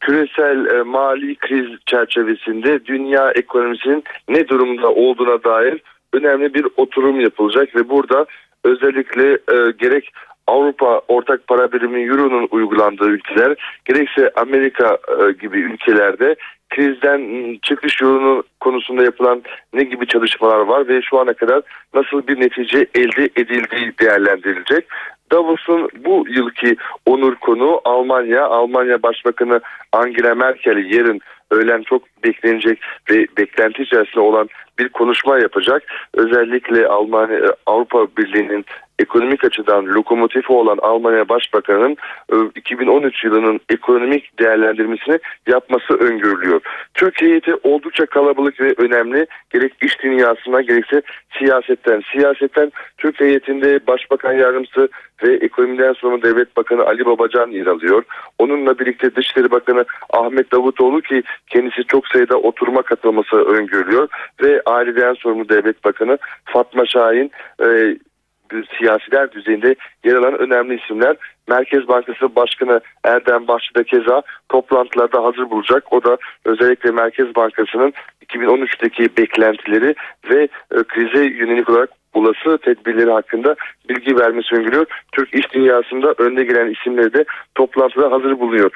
küresel e, mali kriz çerçevesinde dünya ekonomisinin ne durumda olduğuna dair önemli bir oturum yapılacak ve burada özellikle e, gerek Avrupa ortak para birimi Euro'nun uygulandığı ülkeler gerekse Amerika e, gibi ülkelerde krizden çıkış yolunu konusunda yapılan ne gibi çalışmalar var ve şu ana kadar nasıl bir netice elde edildiği değerlendirilecek. Davos'un bu yılki onur konu Almanya. Almanya Başbakanı Angela Merkel yarın öğlen çok beklenecek ve beklenti içerisinde olan bir konuşma yapacak. Özellikle Almanya Avrupa Birliği'nin ekonomik açıdan lokomotifi olan Almanya Başbakanı'nın 2013 e, yılının ekonomik değerlendirmesini yapması öngörülüyor. Türkiye oldukça kalabalık ve önemli. Gerek iş dünyasına gerekse siyasetten. Siyasetten Türk heyetinde Başbakan Yardımcısı ve ekonomiden sonra Devlet Bakanı Ali Babacan yer alıyor. Onunla birlikte Dışişleri Bakanı Ahmet Davutoğlu ki kendisi çok sayıda oturuma katılması öngörülüyor ve aileden sorumlu Devlet Bakanı Fatma Şahin e, siyasiler düzeyinde yer alan önemli isimler. Merkez Bankası Başkanı Erdem Bahçı da keza toplantılarda hazır bulacak. O da özellikle Merkez Bankası'nın 2013'teki beklentileri ve e, krize yönelik olarak olası tedbirleri hakkında bilgi vermesi öngörüyor. Türk iş dünyasında önde gelen isimleri de toplantıda hazır bulunuyor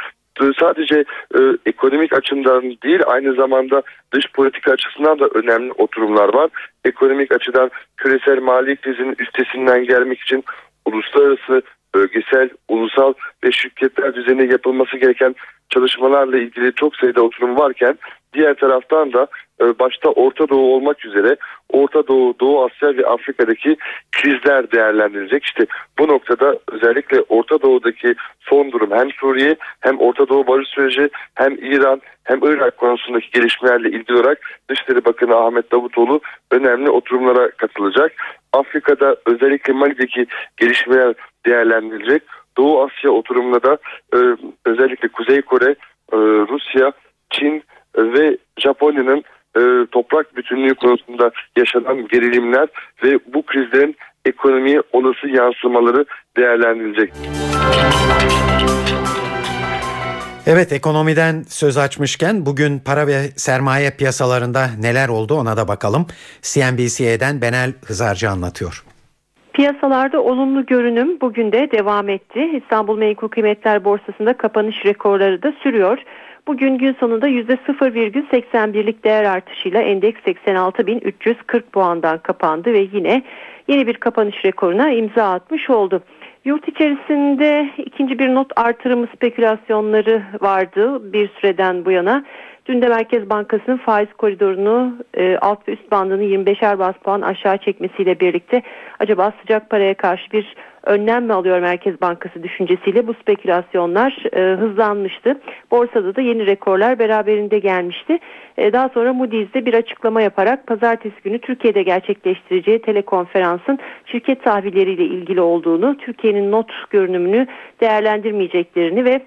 sadece e, ekonomik açıdan değil aynı zamanda dış politika açısından da önemli oturumlar var. Ekonomik açıdan küresel mali krizin üstesinden gelmek için uluslararası, bölgesel, ulusal ve şirketler düzeyinde yapılması gereken çalışmalarla ilgili çok sayıda oturum varken diğer taraftan da e, başta Orta Doğu olmak üzere Orta Doğu, Doğu Asya ve Afrika'daki krizler değerlendirilecek. İşte bu noktada özellikle Orta Doğu'daki son durum hem Suriye hem Orta Doğu barış süreci hem İran hem Irak konusundaki gelişmelerle ilgili olarak Dışişleri Bakanı Ahmet Davutoğlu önemli oturumlara katılacak. Afrika'da özellikle Mali'deki gelişmeler değerlendirilecek. Doğu Asya oturumunda da e, özellikle Kuzey Kore, e, Rusya, Çin ve Japonya'nın e, toprak bütünlüğü konusunda yaşanan gerilimler ve bu krizlerin ekonomiye olası yansımaları değerlendirilecek. Evet ekonomiden söz açmışken bugün para ve sermaye piyasalarında neler oldu ona da bakalım. CNBC'den Benel Hızarcı anlatıyor. Piyasalarda olumlu görünüm bugün de devam etti. İstanbul Menkul Kıymetler Borsası'nda kapanış rekorları da sürüyor. Bugün gün sonunda %0,81'lik değer artışıyla endeks 86.340 puandan kapandı ve yine yeni bir kapanış rekoruna imza atmış oldu. Yurt içerisinde ikinci bir not artırımı spekülasyonları vardı bir süreden bu yana. Dün de Merkez Bankası'nın faiz koridorunu e, alt ve üst bandını 25'er bas puan aşağı çekmesiyle birlikte acaba sıcak paraya karşı bir önlem mi alıyor Merkez Bankası düşüncesiyle bu spekülasyonlar e, hızlanmıştı. Borsada da yeni rekorlar beraberinde gelmişti. E, daha sonra Moody's'de bir açıklama yaparak pazartesi günü Türkiye'de gerçekleştireceği telekonferansın şirket tahvilleriyle ilgili olduğunu, Türkiye'nin not görünümünü değerlendirmeyeceklerini ve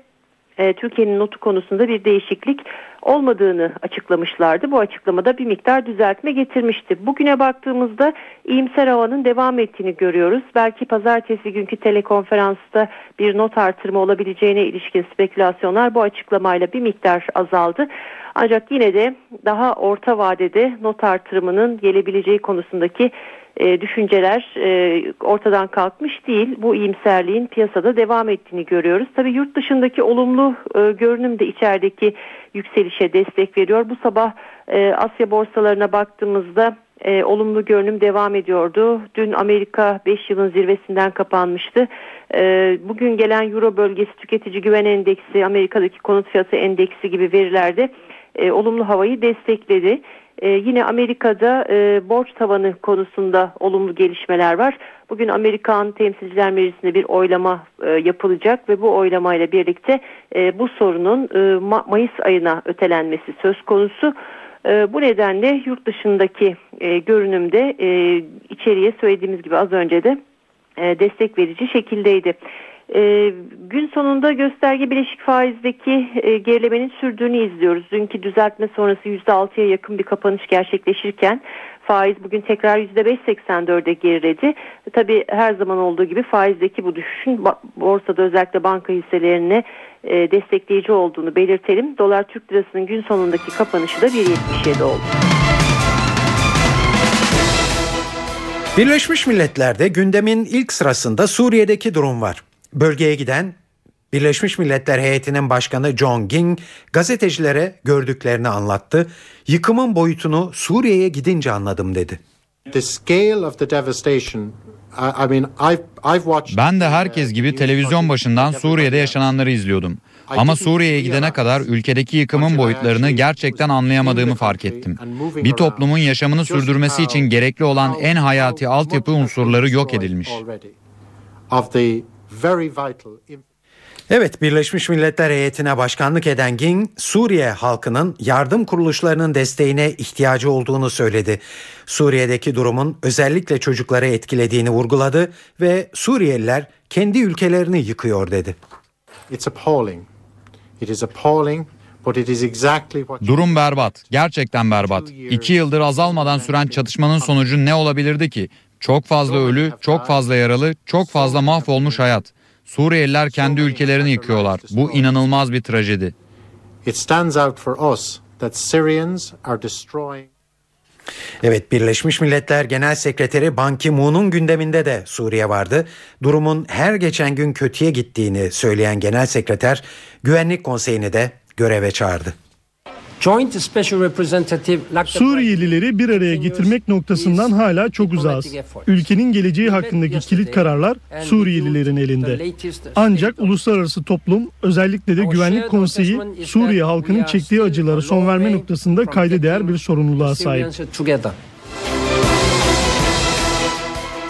e, Türkiye'nin notu konusunda bir değişiklik olmadığını açıklamışlardı. Bu açıklamada bir miktar düzeltme getirmişti. Bugüne baktığımızda iyimser havanın devam ettiğini görüyoruz. Belki pazartesi günkü telekonferansta bir not artırma olabileceğine ilişkin spekülasyonlar bu açıklamayla bir miktar azaldı. Ancak yine de daha orta vadede not artırımının gelebileceği konusundaki e, düşünceler e, ortadan kalkmış değil. Bu iyimserliğin piyasada devam ettiğini görüyoruz. Tabii yurt dışındaki olumlu e, görünüm de içerideki yükselişe destek veriyor. Bu sabah e, Asya borsalarına baktığımızda e, olumlu görünüm devam ediyordu. Dün Amerika 5 yılın zirvesinden kapanmıştı. E, bugün gelen Euro bölgesi tüketici güven endeksi, Amerika'daki konut fiyatı endeksi gibi verilerde e, olumlu havayı destekledi. E, yine Amerika'da e, borç tavanı konusunda olumlu gelişmeler var. Bugün Amerikan Temsilciler Meclisi'nde bir oylama e, yapılacak ve bu oylamayla birlikte e, bu sorunun e, Ma- Mayıs ayına ötelenmesi söz konusu. E, bu nedenle yurt dışındaki e, görünümde e, içeriye söylediğimiz gibi az önce de e, destek verici şekildeydi. E, gün sonunda gösterge bileşik faizdeki e, gerilemenin sürdüğünü izliyoruz. Dünkü düzeltme sonrası %6'ya yakın bir kapanış gerçekleşirken faiz bugün tekrar %5.84'e geriledi. Tabii her zaman olduğu gibi faizdeki bu düşüşün borsada özellikle banka hisselerine e, destekleyici olduğunu belirtelim. Dolar Türk Lirası'nın gün sonundaki kapanışı da 1.77 oldu. Birleşmiş Milletler'de gündemin ilk sırasında Suriye'deki durum var. Bölgeye giden Birleşmiş Milletler heyetinin başkanı John Ging gazetecilere gördüklerini anlattı. Yıkımın boyutunu Suriye'ye gidince anladım dedi. The scale of the devastation I I mean, I've, I've watched Ben de herkes gibi televizyon başından Suriye'de yaşananları izliyordum. Ama Suriye'ye gidene kadar ülkedeki yıkımın boyutlarını gerçekten anlayamadığımı fark ettim. Bir toplumun yaşamını sürdürmesi için gerekli olan en hayati altyapı unsurları yok edilmiş. Evet Birleşmiş Milletler heyetine başkanlık eden Ging, Suriye halkının yardım kuruluşlarının desteğine ihtiyacı olduğunu söyledi. Suriye'deki durumun özellikle çocukları etkilediğini vurguladı ve Suriyeliler kendi ülkelerini yıkıyor dedi. It's appalling. It is appalling, but it is exactly what Durum berbat, gerçekten berbat. İki yıldır azalmadan süren çatışmanın sonucu ne olabilirdi ki? Çok fazla ölü, çok fazla yaralı, çok fazla mahvolmuş hayat. Suriyeliler kendi ülkelerini yıkıyorlar. Bu inanılmaz bir trajedi. it stands out for us that Syrians are destroying Evet Birleşmiş Milletler Genel Sekreteri Ban Ki-moon'un gündeminde de Suriye vardı. Durumun her geçen gün kötüye gittiğini söyleyen Genel Sekreter Güvenlik Konseyi'ni de göreve çağırdı. Joint Special Representative Suriyelileri bir araya getirmek noktasından hala çok uzağız. Ülkenin geleceği hakkındaki kilit kararlar Suriyelilerin elinde. Ancak uluslararası toplum özellikle de Güvenlik Konseyi Suriye halkının çektiği acıları son verme noktasında kayda değer bir sorumluluğa sahip.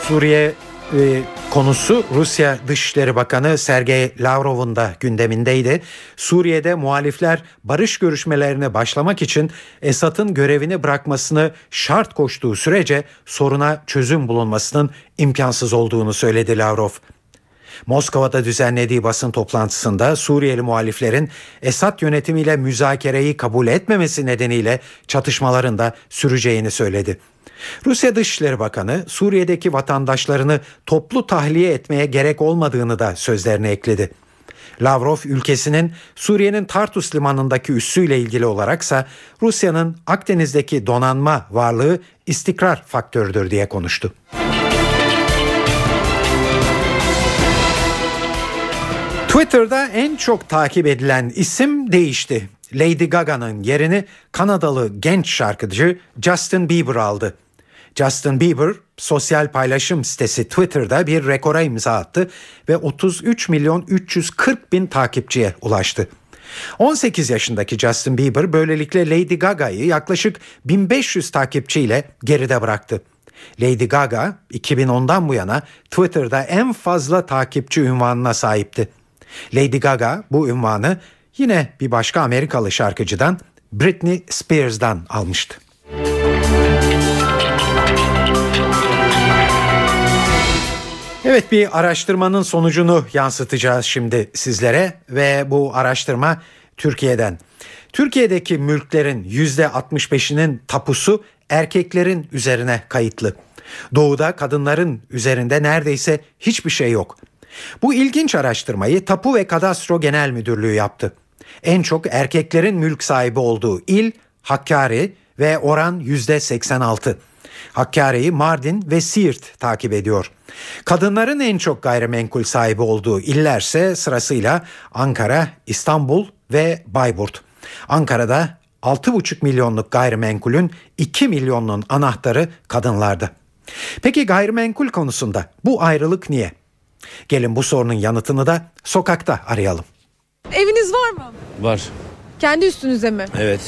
Suriye e, konusu Rusya Dışişleri Bakanı Sergey Lavrov'un da gündemindeydi. Suriye'de muhalifler barış görüşmelerine başlamak için Esad'ın görevini bırakmasını şart koştuğu sürece soruna çözüm bulunmasının imkansız olduğunu söyledi Lavrov. Moskova'da düzenlediği basın toplantısında Suriyeli muhaliflerin Esad yönetimiyle müzakereyi kabul etmemesi nedeniyle çatışmaların da süreceğini söyledi. Rusya Dışişleri Bakanı Suriye'deki vatandaşlarını toplu tahliye etmeye gerek olmadığını da sözlerine ekledi. Lavrov ülkesinin Suriye'nin Tartus limanındaki üssüyle ilgili olaraksa Rusya'nın Akdeniz'deki donanma varlığı istikrar faktörüdür diye konuştu. Twitter'da en çok takip edilen isim değişti. Lady Gaga'nın yerini Kanadalı genç şarkıcı Justin Bieber aldı. Justin Bieber sosyal paylaşım sitesi Twitter'da bir rekora imza attı ve 33 milyon 340 bin takipçiye ulaştı. 18 yaşındaki Justin Bieber böylelikle Lady Gaga'yı yaklaşık 1500 takipçiyle geride bıraktı. Lady Gaga 2010'dan bu yana Twitter'da en fazla takipçi ünvanına sahipti. Lady Gaga bu ünvanı yine bir başka Amerikalı şarkıcıdan Britney Spears'dan almıştı. Evet bir araştırmanın sonucunu yansıtacağız şimdi sizlere ve bu araştırma Türkiye'den. Türkiye'deki mülklerin %65'inin tapusu erkeklerin üzerine kayıtlı. Doğuda kadınların üzerinde neredeyse hiçbir şey yok. Bu ilginç araştırmayı Tapu ve Kadastro Genel Müdürlüğü yaptı. En çok erkeklerin mülk sahibi olduğu il Hakkari ve oran %86. Hakkari'yi Mardin ve Siirt takip ediyor. Kadınların en çok gayrimenkul sahibi olduğu illerse sırasıyla Ankara, İstanbul ve Bayburt. Ankara'da 6,5 milyonluk gayrimenkulün 2 milyonun anahtarı kadınlarda. Peki gayrimenkul konusunda bu ayrılık niye? Gelin bu sorunun yanıtını da sokakta arayalım. Mı? Var. Kendi üstünüze mi? Evet.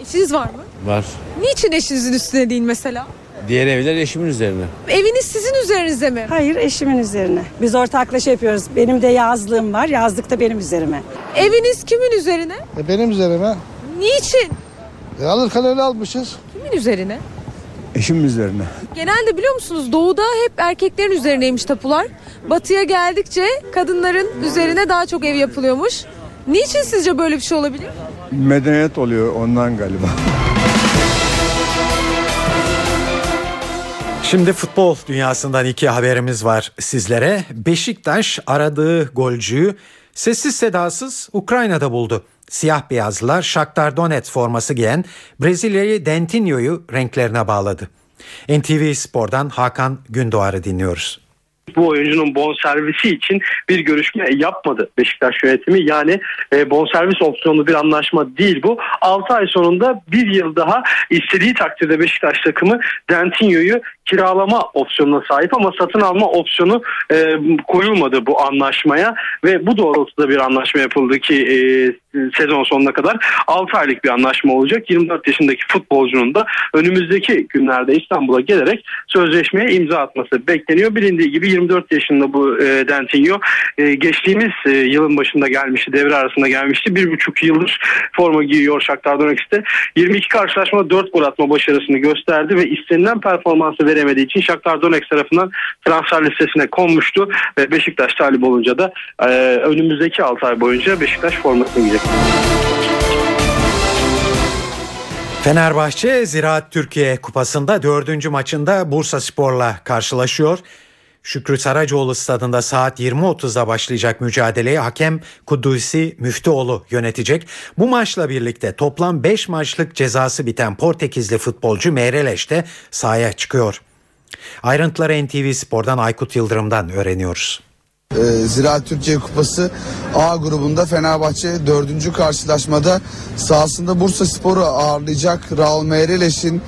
Eşiniz var mı? Var. Niçin eşinizin üstüne değil mesela? Diğer evler eşimin üzerine. Eviniz sizin üzerinize mi? Hayır eşimin üzerine. Biz ortaklaşa yapıyoruz. Benim de yazlığım var. Yazlık da benim üzerime. Eviniz kimin üzerine? E benim üzerime. Niçin? E alırken öyle almışız. Kimin üzerine? Eşimin üzerine. Genelde biliyor musunuz doğuda hep erkeklerin üzerineymiş tapular. Batıya geldikçe kadınların üzerine daha çok ev yapılıyormuş. Niçin sizce böyle bir şey olabilir? Medeniyet oluyor ondan galiba. Şimdi futbol dünyasından iki haberimiz var sizlere. Beşiktaş aradığı golcüyü sessiz sedasız Ukrayna'da buldu. Siyah beyazlılar Shakhtar Donetsk forması giyen Brezilya'yı Dentinho'yu renklerine bağladı. NTV Spor'dan Hakan Gündoğar'ı dinliyoruz bu oyuncunun bonservisi için bir görüşme yapmadı Beşiktaş yönetimi. Yani e, bonservis opsiyonlu bir anlaşma değil bu. 6 ay sonunda bir yıl daha istediği takdirde Beşiktaş takımı Dentinho'yu kiralama opsiyonuna sahip ama satın alma opsiyonu e, koyulmadı bu anlaşmaya ve bu doğrultuda bir anlaşma yapıldı ki e, sezon sonuna kadar 6 aylık bir anlaşma olacak. 24 yaşındaki futbolcunun da önümüzdeki günlerde İstanbul'a gelerek sözleşmeye imza atması bekleniyor. Bilindiği gibi 24 yaşında bu e, Dentinho e, geçtiğimiz e, yılın başında gelmişti, devre arasında gelmişti. Bir buçuk yıldır forma giyiyor Shakhtar Donetsk'te. 22 karşılaşmada 4 gol atma başarısını gösterdi ve istenilen performansı veremediği için Shakhtar Donetsk tarafından transfer listesine konmuştu ve Beşiktaş talip olunca da e, önümüzdeki 6 ay boyunca Beşiktaş formasını giyecek. Fenerbahçe Ziraat Türkiye Kupası'nda dördüncü maçında Bursa Spor'la karşılaşıyor. Şükrü Saracoğlu stadında saat 20.30'da başlayacak mücadeleyi hakem Kudusi Müftüoğlu yönetecek. Bu maçla birlikte toplam 5 maçlık cezası biten Portekizli futbolcu Meirelles de sahaya çıkıyor. Ayrıntıları NTV Spor'dan Aykut Yıldırım'dan öğreniyoruz. Ziraat Türkiye Kupası A grubunda Fenerbahçe dördüncü karşılaşmada sahasında Bursa Spor'u ağırlayacak. Raul Meirelles'in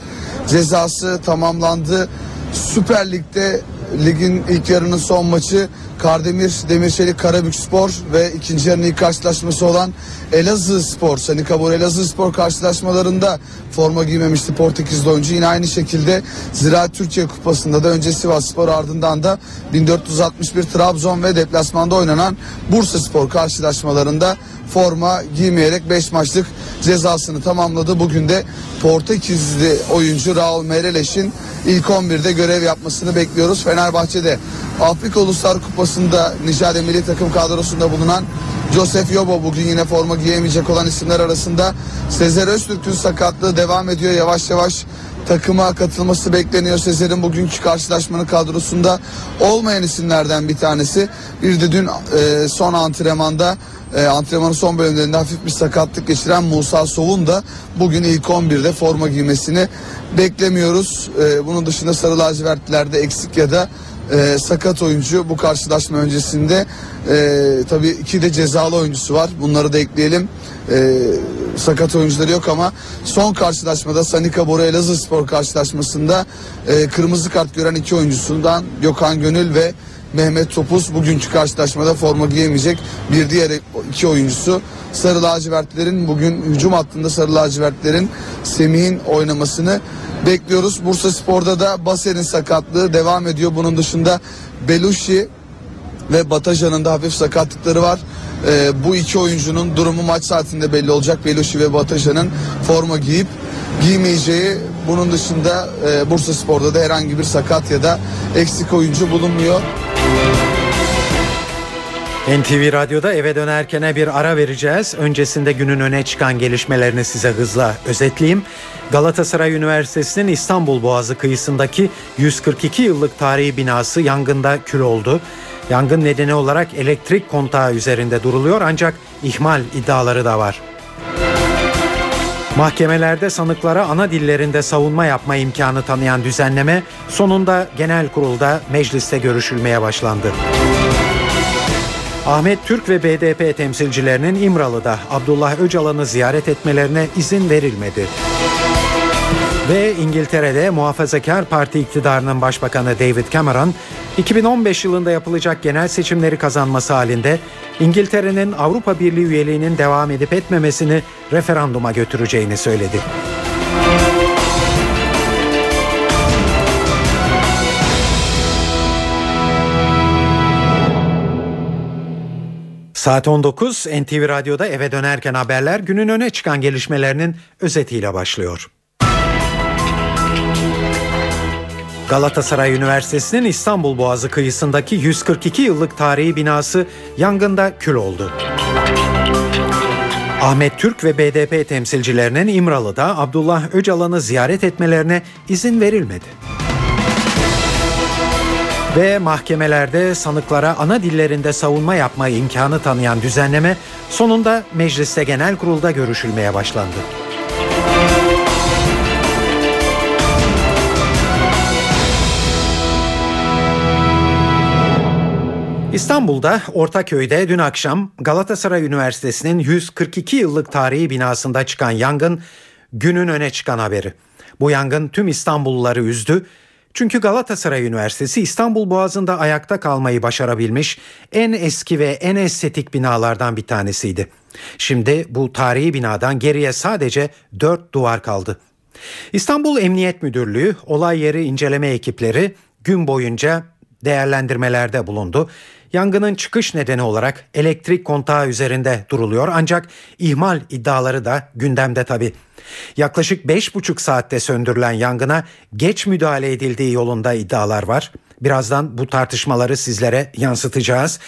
cezası tamamlandı. Süper Lig'de ligin ilk yarının son maçı Kardemir Demirçelik Karabük Spor ve ikinci yarının ilk karşılaşması olan Elazığ Spor, Sani Kabur Elazığ Spor karşılaşmalarında forma giymemişti Portekizli oyuncu. Yine aynı şekilde Ziraat Türkiye Kupası'nda da önce Sivas Spor ardından da 1461 Trabzon ve deplasmanda oynanan Bursa Spor karşılaşmalarında forma giymeyerek 5 maçlık cezasını tamamladı. Bugün de Portekizli oyuncu Raul Meirelles'in ilk 11'de görev yapmasını bekliyoruz. Fenerbahçe'de Afrika Uluslar Kupası'nda Nijerya milli takım kadrosunda bulunan Joseph Yobo bugün yine forma giyemeyecek olan isimler arasında. Sezer Öztürk'ün sakatlığı devam ediyor. Yavaş yavaş takıma katılması bekleniyor. Sezer'in bugünkü karşılaşmanın kadrosunda olmayan isimlerden bir tanesi. Bir de dün e, son antrenmanda e, antrenmanın son bölümlerinde hafif bir sakatlık geçiren Musa Sov'un da bugün ilk 11'de forma giymesini beklemiyoruz. E, bunun dışında Sarı Lacivertlilerde eksik ya da e, sakat oyuncu bu karşılaşma öncesinde e, tabii iki de cezalı oyuncusu var. Bunları da ekleyelim. E, sakat oyuncuları yok ama son karşılaşmada Sanika Bora Elazığ Spor karşılaşmasında e, kırmızı kart gören iki oyuncusundan Gökhan Gönül ve Mehmet Topuz bugünkü karşılaşmada forma giyemeyecek. Bir diğer iki oyuncusu Sarı Lacivertlerin bugün hücum hattında Sarı Lacivertlerin Semih'in oynamasını bekliyoruz. Bursa Spor'da da Baser'in sakatlığı devam ediyor. Bunun dışında Belushi ve Batajan'ın da hafif sakatlıkları var. Ee, bu iki oyuncunun durumu maç saatinde belli olacak. Belushi ve Batajan'ın forma giyip giymeyeceği bunun dışında e, Bursa Spor'da da herhangi bir sakat ya da eksik oyuncu bulunmuyor. NTV Radyo'da eve dönerkene bir ara vereceğiz. Öncesinde günün öne çıkan gelişmelerini size hızla özetleyeyim. Galatasaray Üniversitesi'nin İstanbul Boğazı kıyısındaki 142 yıllık tarihi binası yangında kül oldu. Yangın nedeni olarak elektrik kontağı üzerinde duruluyor ancak ihmal iddiaları da var. Mahkemelerde sanıklara ana dillerinde savunma yapma imkanı tanıyan düzenleme sonunda genel kurulda mecliste görüşülmeye başlandı. Ahmet Türk ve BDP temsilcilerinin İmralı'da Abdullah Öcalan'ı ziyaret etmelerine izin verilmedi. Ve İngiltere'de Muhafazakar Parti iktidarının başbakanı David Cameron, 2015 yılında yapılacak genel seçimleri kazanması halinde İngiltere'nin Avrupa Birliği üyeliğinin devam edip etmemesini referanduma götüreceğini söyledi. Saat 19 NTV Radyo'da eve dönerken haberler günün öne çıkan gelişmelerinin özetiyle başlıyor. Galatasaray Üniversitesi'nin İstanbul Boğazı kıyısındaki 142 yıllık tarihi binası yangında kül oldu. Ahmet Türk ve BDP temsilcilerinin İmralı'da Abdullah Öcalan'ı ziyaret etmelerine izin verilmedi. Ve mahkemelerde sanıklara ana dillerinde savunma yapma imkanı tanıyan düzenleme sonunda mecliste genel kurulda görüşülmeye başlandı. İstanbul'da Ortaköy'de dün akşam Galatasaray Üniversitesi'nin 142 yıllık tarihi binasında çıkan yangın günün öne çıkan haberi. Bu yangın tüm İstanbulluları üzdü. Çünkü Galatasaray Üniversitesi İstanbul Boğazı'nda ayakta kalmayı başarabilmiş en eski ve en estetik binalardan bir tanesiydi. Şimdi bu tarihi binadan geriye sadece dört duvar kaldı. İstanbul Emniyet Müdürlüğü, olay yeri inceleme ekipleri gün boyunca değerlendirmelerde bulundu. Yangının çıkış nedeni olarak elektrik kontağı üzerinde duruluyor ancak ihmal iddiaları da gündemde tabi. Yaklaşık 5,5 saatte söndürülen yangına geç müdahale edildiği yolunda iddialar var. Birazdan bu tartışmaları sizlere yansıtacağız.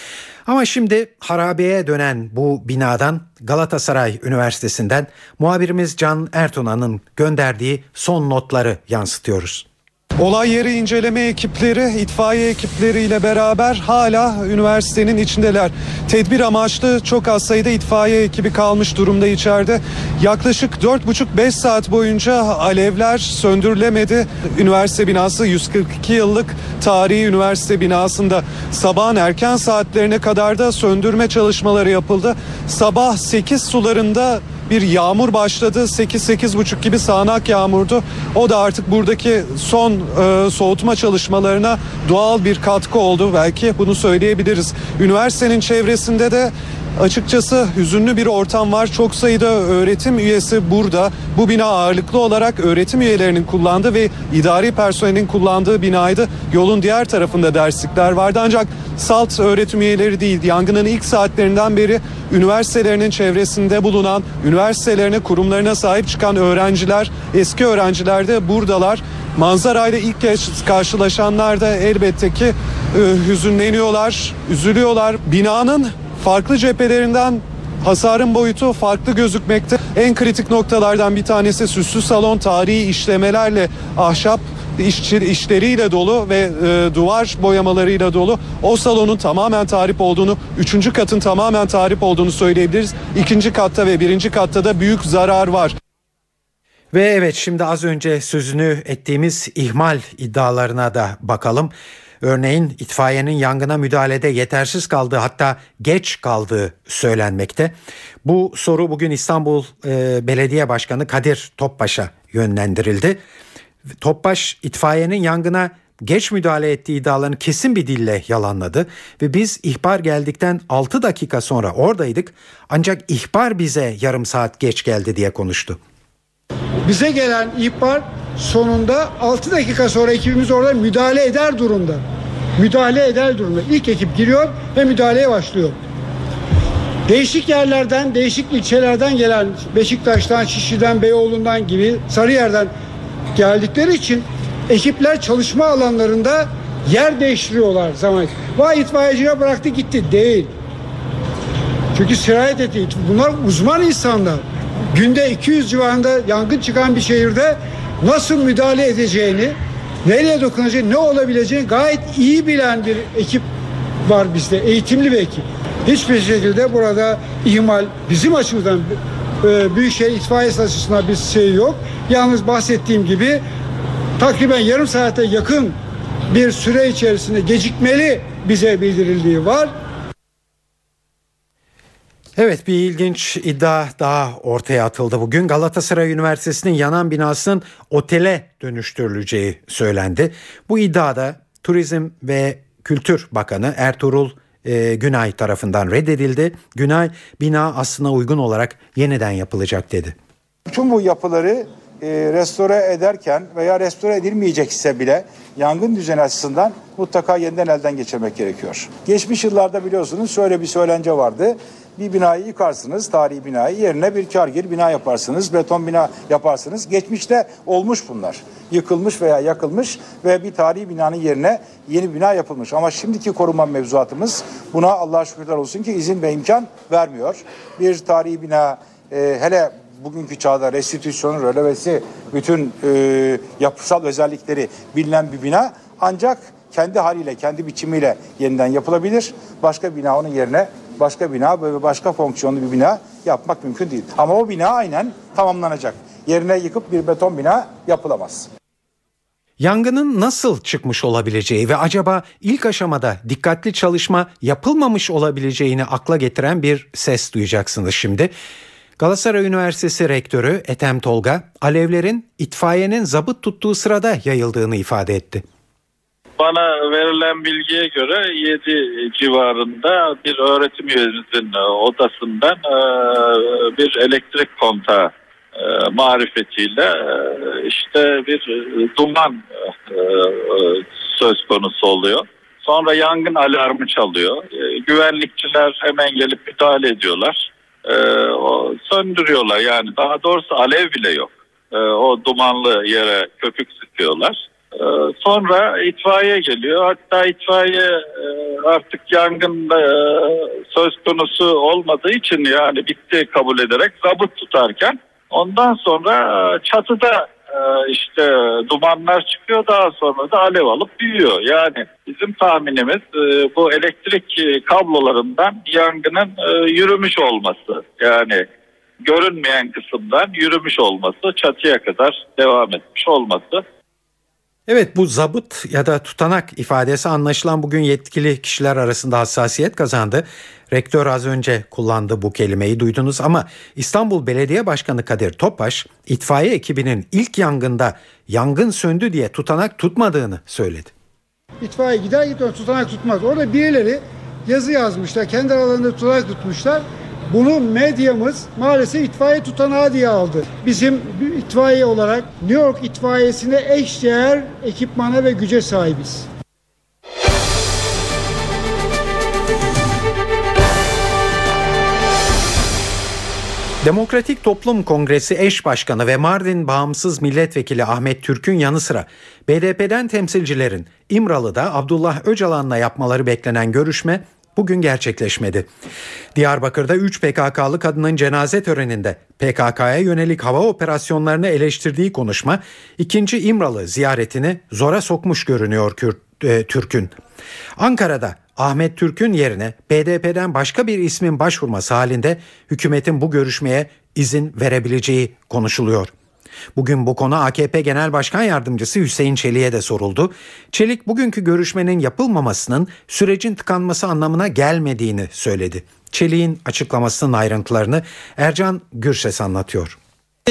Ama şimdi harabeye dönen bu binadan Galatasaray Üniversitesi'nden muhabirimiz Can Ertuna'nın gönderdiği son notları yansıtıyoruz. Olay yeri inceleme ekipleri, itfaiye ekipleriyle beraber hala üniversitenin içindeler. Tedbir amaçlı çok az sayıda itfaiye ekibi kalmış durumda içeride. Yaklaşık 4,5-5 saat boyunca alevler söndürülemedi. Üniversite binası 142 yıllık tarihi üniversite binasında sabahın erken saatlerine kadar da söndürme çalışmaları yapıldı. Sabah 8 sularında bir yağmur başladı. 8-8.30 gibi sağanak yağmurdu. O da artık buradaki son e, soğutma çalışmalarına doğal bir katkı oldu. Belki bunu söyleyebiliriz. Üniversitenin çevresinde de Açıkçası hüzünlü bir ortam var. Çok sayıda öğretim üyesi burada. Bu bina ağırlıklı olarak öğretim üyelerinin kullandığı ve idari personelin kullandığı binaydı. Yolun diğer tarafında derslikler vardı ancak salt öğretim üyeleri değil. Yangının ilk saatlerinden beri üniversitelerinin çevresinde bulunan, üniversitelerine, kurumlarına sahip çıkan öğrenciler, eski öğrenciler de buradalar. Manzarayla ilk kez karşılaşanlar da elbette ki e, hüzünleniyorlar, üzülüyorlar. Binanın farklı cephelerinden hasarın boyutu farklı gözükmekte. En kritik noktalardan bir tanesi süslü salon tarihi işlemelerle ahşap işçi, işleriyle dolu ve e, duvar boyamalarıyla dolu. O salonun tamamen tarif olduğunu, üçüncü katın tamamen tarif olduğunu söyleyebiliriz. İkinci katta ve birinci katta da büyük zarar var. Ve evet şimdi az önce sözünü ettiğimiz ihmal iddialarına da bakalım. Örneğin itfaiyenin yangına müdahalede yetersiz kaldığı hatta geç kaldığı söylenmekte. Bu soru bugün İstanbul e, Belediye Başkanı Kadir Topbaş'a yönlendirildi. Topbaş itfaiyenin yangına geç müdahale ettiği iddialarını kesin bir dille yalanladı ve biz ihbar geldikten 6 dakika sonra oradaydık ancak ihbar bize yarım saat geç geldi diye konuştu. Bize gelen ihbar sonunda 6 dakika sonra ekibimiz orada müdahale eder durumda. Müdahale eder durumda. İlk ekip giriyor ve müdahaleye başlıyor. Değişik yerlerden, değişik ilçelerden gelen Beşiktaş'tan, Şişli'den, Beyoğlu'ndan gibi Sarıyer'den geldikleri için ekipler çalışma alanlarında yer değiştiriyorlar zaman. Vay itfaiyeciye bıraktı gitti. Değil. Çünkü sirayet etti. Bunlar uzman insanlar. Günde 200 civarında yangın çıkan bir şehirde nasıl müdahale edeceğini, nereye dokunacağını, ne olabileceğini gayet iyi bilen bir ekip var bizde. Eğitimli bir ekip. Hiçbir şekilde burada ihmal bizim açımızdan e, Büyükşehir itfaiyesi açısından bir şey yok. Yalnız bahsettiğim gibi takriben yarım saate yakın bir süre içerisinde gecikmeli bize bildirildiği var. Evet bir ilginç iddia daha ortaya atıldı bugün. Galatasaray Üniversitesi'nin yanan binasının otele dönüştürüleceği söylendi. Bu iddiada Turizm ve Kültür Bakanı Ertuğrul e, Günay tarafından reddedildi. Günay bina aslına uygun olarak yeniden yapılacak dedi. Tüm bu yapıları e, restore ederken veya restore edilmeyecekse bile yangın düzeni açısından mutlaka yeniden elden geçirmek gerekiyor. Geçmiş yıllarda biliyorsunuz şöyle bir söylence vardı. Bir binayı yıkarsınız, tarihi binayı yerine bir kargir bina yaparsınız, beton bina yaparsınız. Geçmişte olmuş bunlar. Yıkılmış veya yakılmış ve bir tarihi binanın yerine yeni bina yapılmış. Ama şimdiki koruma mevzuatımız buna Allah'a şükürler olsun ki izin ve imkan vermiyor. Bir tarihi bina e, hele bugünkü çağda restitüsyonun rölevesi bütün e, yapısal özellikleri bilinen bir bina ancak kendi haliyle kendi biçimiyle yeniden yapılabilir. Başka bina onun yerine başka bina ve başka fonksiyonlu bir bina yapmak mümkün değil. Ama o bina aynen tamamlanacak. Yerine yıkıp bir beton bina yapılamaz. Yangının nasıl çıkmış olabileceği ve acaba ilk aşamada dikkatli çalışma yapılmamış olabileceğini akla getiren bir ses duyacaksınız şimdi. Galatasaray Üniversitesi Rektörü Ethem Tolga, alevlerin itfaiyenin zabıt tuttuğu sırada yayıldığını ifade etti. Bana verilen bilgiye göre 7 civarında bir öğretim üyemizin odasından e, bir elektrik kontağı e, marifetiyle e, işte bir duman söz konusu oluyor. Sonra yangın alarmı çalıyor. Güvenlikçiler hemen gelip müdahale ediyorlar. Söndürüyorlar yani daha doğrusu alev bile yok. O dumanlı yere köpük sıkıyorlar. Ee, sonra itfaiye geliyor. Hatta itfaiye e, artık yangında e, söz konusu olmadığı için yani bitti kabul ederek zabıt tutarken ondan sonra e, çatıda işte dumanlar çıkıyor daha sonra da alev alıp büyüyor. Yani bizim tahminimiz bu elektrik kablolarından yangının yürümüş olması. Yani görünmeyen kısımdan yürümüş olması, çatıya kadar devam etmiş olması. Evet bu zabıt ya da tutanak ifadesi anlaşılan bugün yetkili kişiler arasında hassasiyet kazandı. Rektör az önce kullandı bu kelimeyi duydunuz ama İstanbul Belediye Başkanı Kadir Topbaş itfaiye ekibinin ilk yangında yangın söndü diye tutanak tutmadığını söyledi. İtfaiye gider gitmez tutanak tutmaz. Orada birileri yazı yazmışlar. Kendi aralarında tutanak tutmuşlar. Bunu medyamız maalesef itfaiye tutanağı diye aldı. Bizim itfaiye olarak New York itfaiyesine eşdeğer ekipmana ve güce sahibiz. Demokratik Toplum Kongresi eş başkanı ve Mardin bağımsız milletvekili Ahmet Türk'ün yanı sıra BDP'den temsilcilerin İmralı'da Abdullah Öcalan'la yapmaları beklenen görüşme bugün gerçekleşmedi. Diyarbakır'da 3 PKK'lı kadının cenaze töreninde PKK'ya yönelik hava operasyonlarını eleştirdiği konuşma ikinci İmralı ziyaretini zora sokmuş görünüyor e, Türk'ün. Ankara'da Ahmet Türk'ün yerine BDP'den başka bir ismin başvurması halinde hükümetin bu görüşmeye izin verebileceği konuşuluyor. Bugün bu konu AKP Genel Başkan Yardımcısı Hüseyin Çelik'e de soruldu. Çelik bugünkü görüşmenin yapılmamasının sürecin tıkanması anlamına gelmediğini söyledi. Çelik'in açıklamasının ayrıntılarını Ercan Gürses anlatıyor.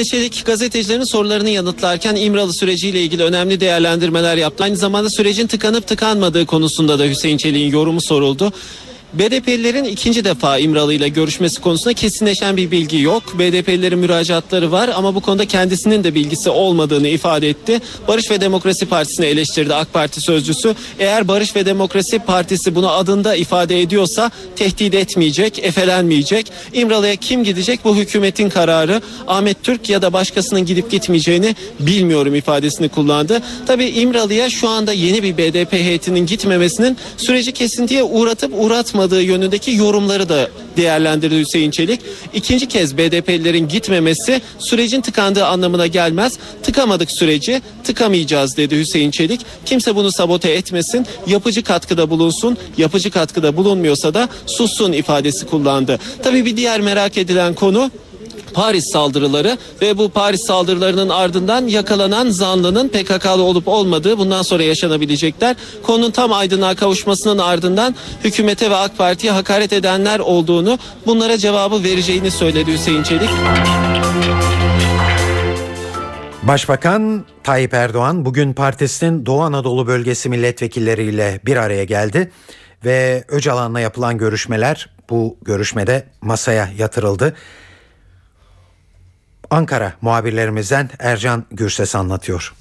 Çelik gazetecilerin sorularını yanıtlarken İmralı süreciyle ilgili önemli değerlendirmeler yaptı. Aynı zamanda sürecin tıkanıp tıkanmadığı konusunda da Hüseyin Çelik'in yorumu soruldu. BDP'lilerin ikinci defa İmralı ile görüşmesi konusunda kesinleşen bir bilgi yok. BDP'lilerin müracaatları var ama bu konuda kendisinin de bilgisi olmadığını ifade etti. Barış ve Demokrasi Partisi'ni eleştirdi AK Parti sözcüsü. Eğer Barış ve Demokrasi Partisi bunu adında ifade ediyorsa tehdit etmeyecek, efelenmeyecek. İmralı'ya kim gidecek bu hükümetin kararı. Ahmet Türk ya da başkasının gidip gitmeyeceğini bilmiyorum ifadesini kullandı. Tabii İmralı'ya şu anda yeni bir BDP heyetinin gitmemesinin süreci kesintiye uğratıp uğratmadığı tıkanmadığı yönündeki yorumları da değerlendirdi Hüseyin Çelik. İkinci kez BDP'lilerin gitmemesi sürecin tıkandığı anlamına gelmez. Tıkamadık süreci, tıkamayacağız dedi Hüseyin Çelik. Kimse bunu sabote etmesin, yapıcı katkıda bulunsun, yapıcı katkıda bulunmuyorsa da sussun ifadesi kullandı. Tabii bir diğer merak edilen konu Paris saldırıları ve bu Paris saldırılarının ardından yakalanan zanlının PKK'lı olup olmadığı bundan sonra yaşanabilecekler. Konunun tam aydınlığa kavuşmasının ardından hükümete ve AK Parti'ye hakaret edenler olduğunu bunlara cevabı vereceğini söyledi Hüseyin Çelik. Başbakan Tayyip Erdoğan bugün partisinin Doğu Anadolu bölgesi milletvekilleriyle bir araya geldi ve Öcalan'la yapılan görüşmeler bu görüşmede masaya yatırıldı. Ankara muhabirlerimizden Ercan Gürses anlatıyor.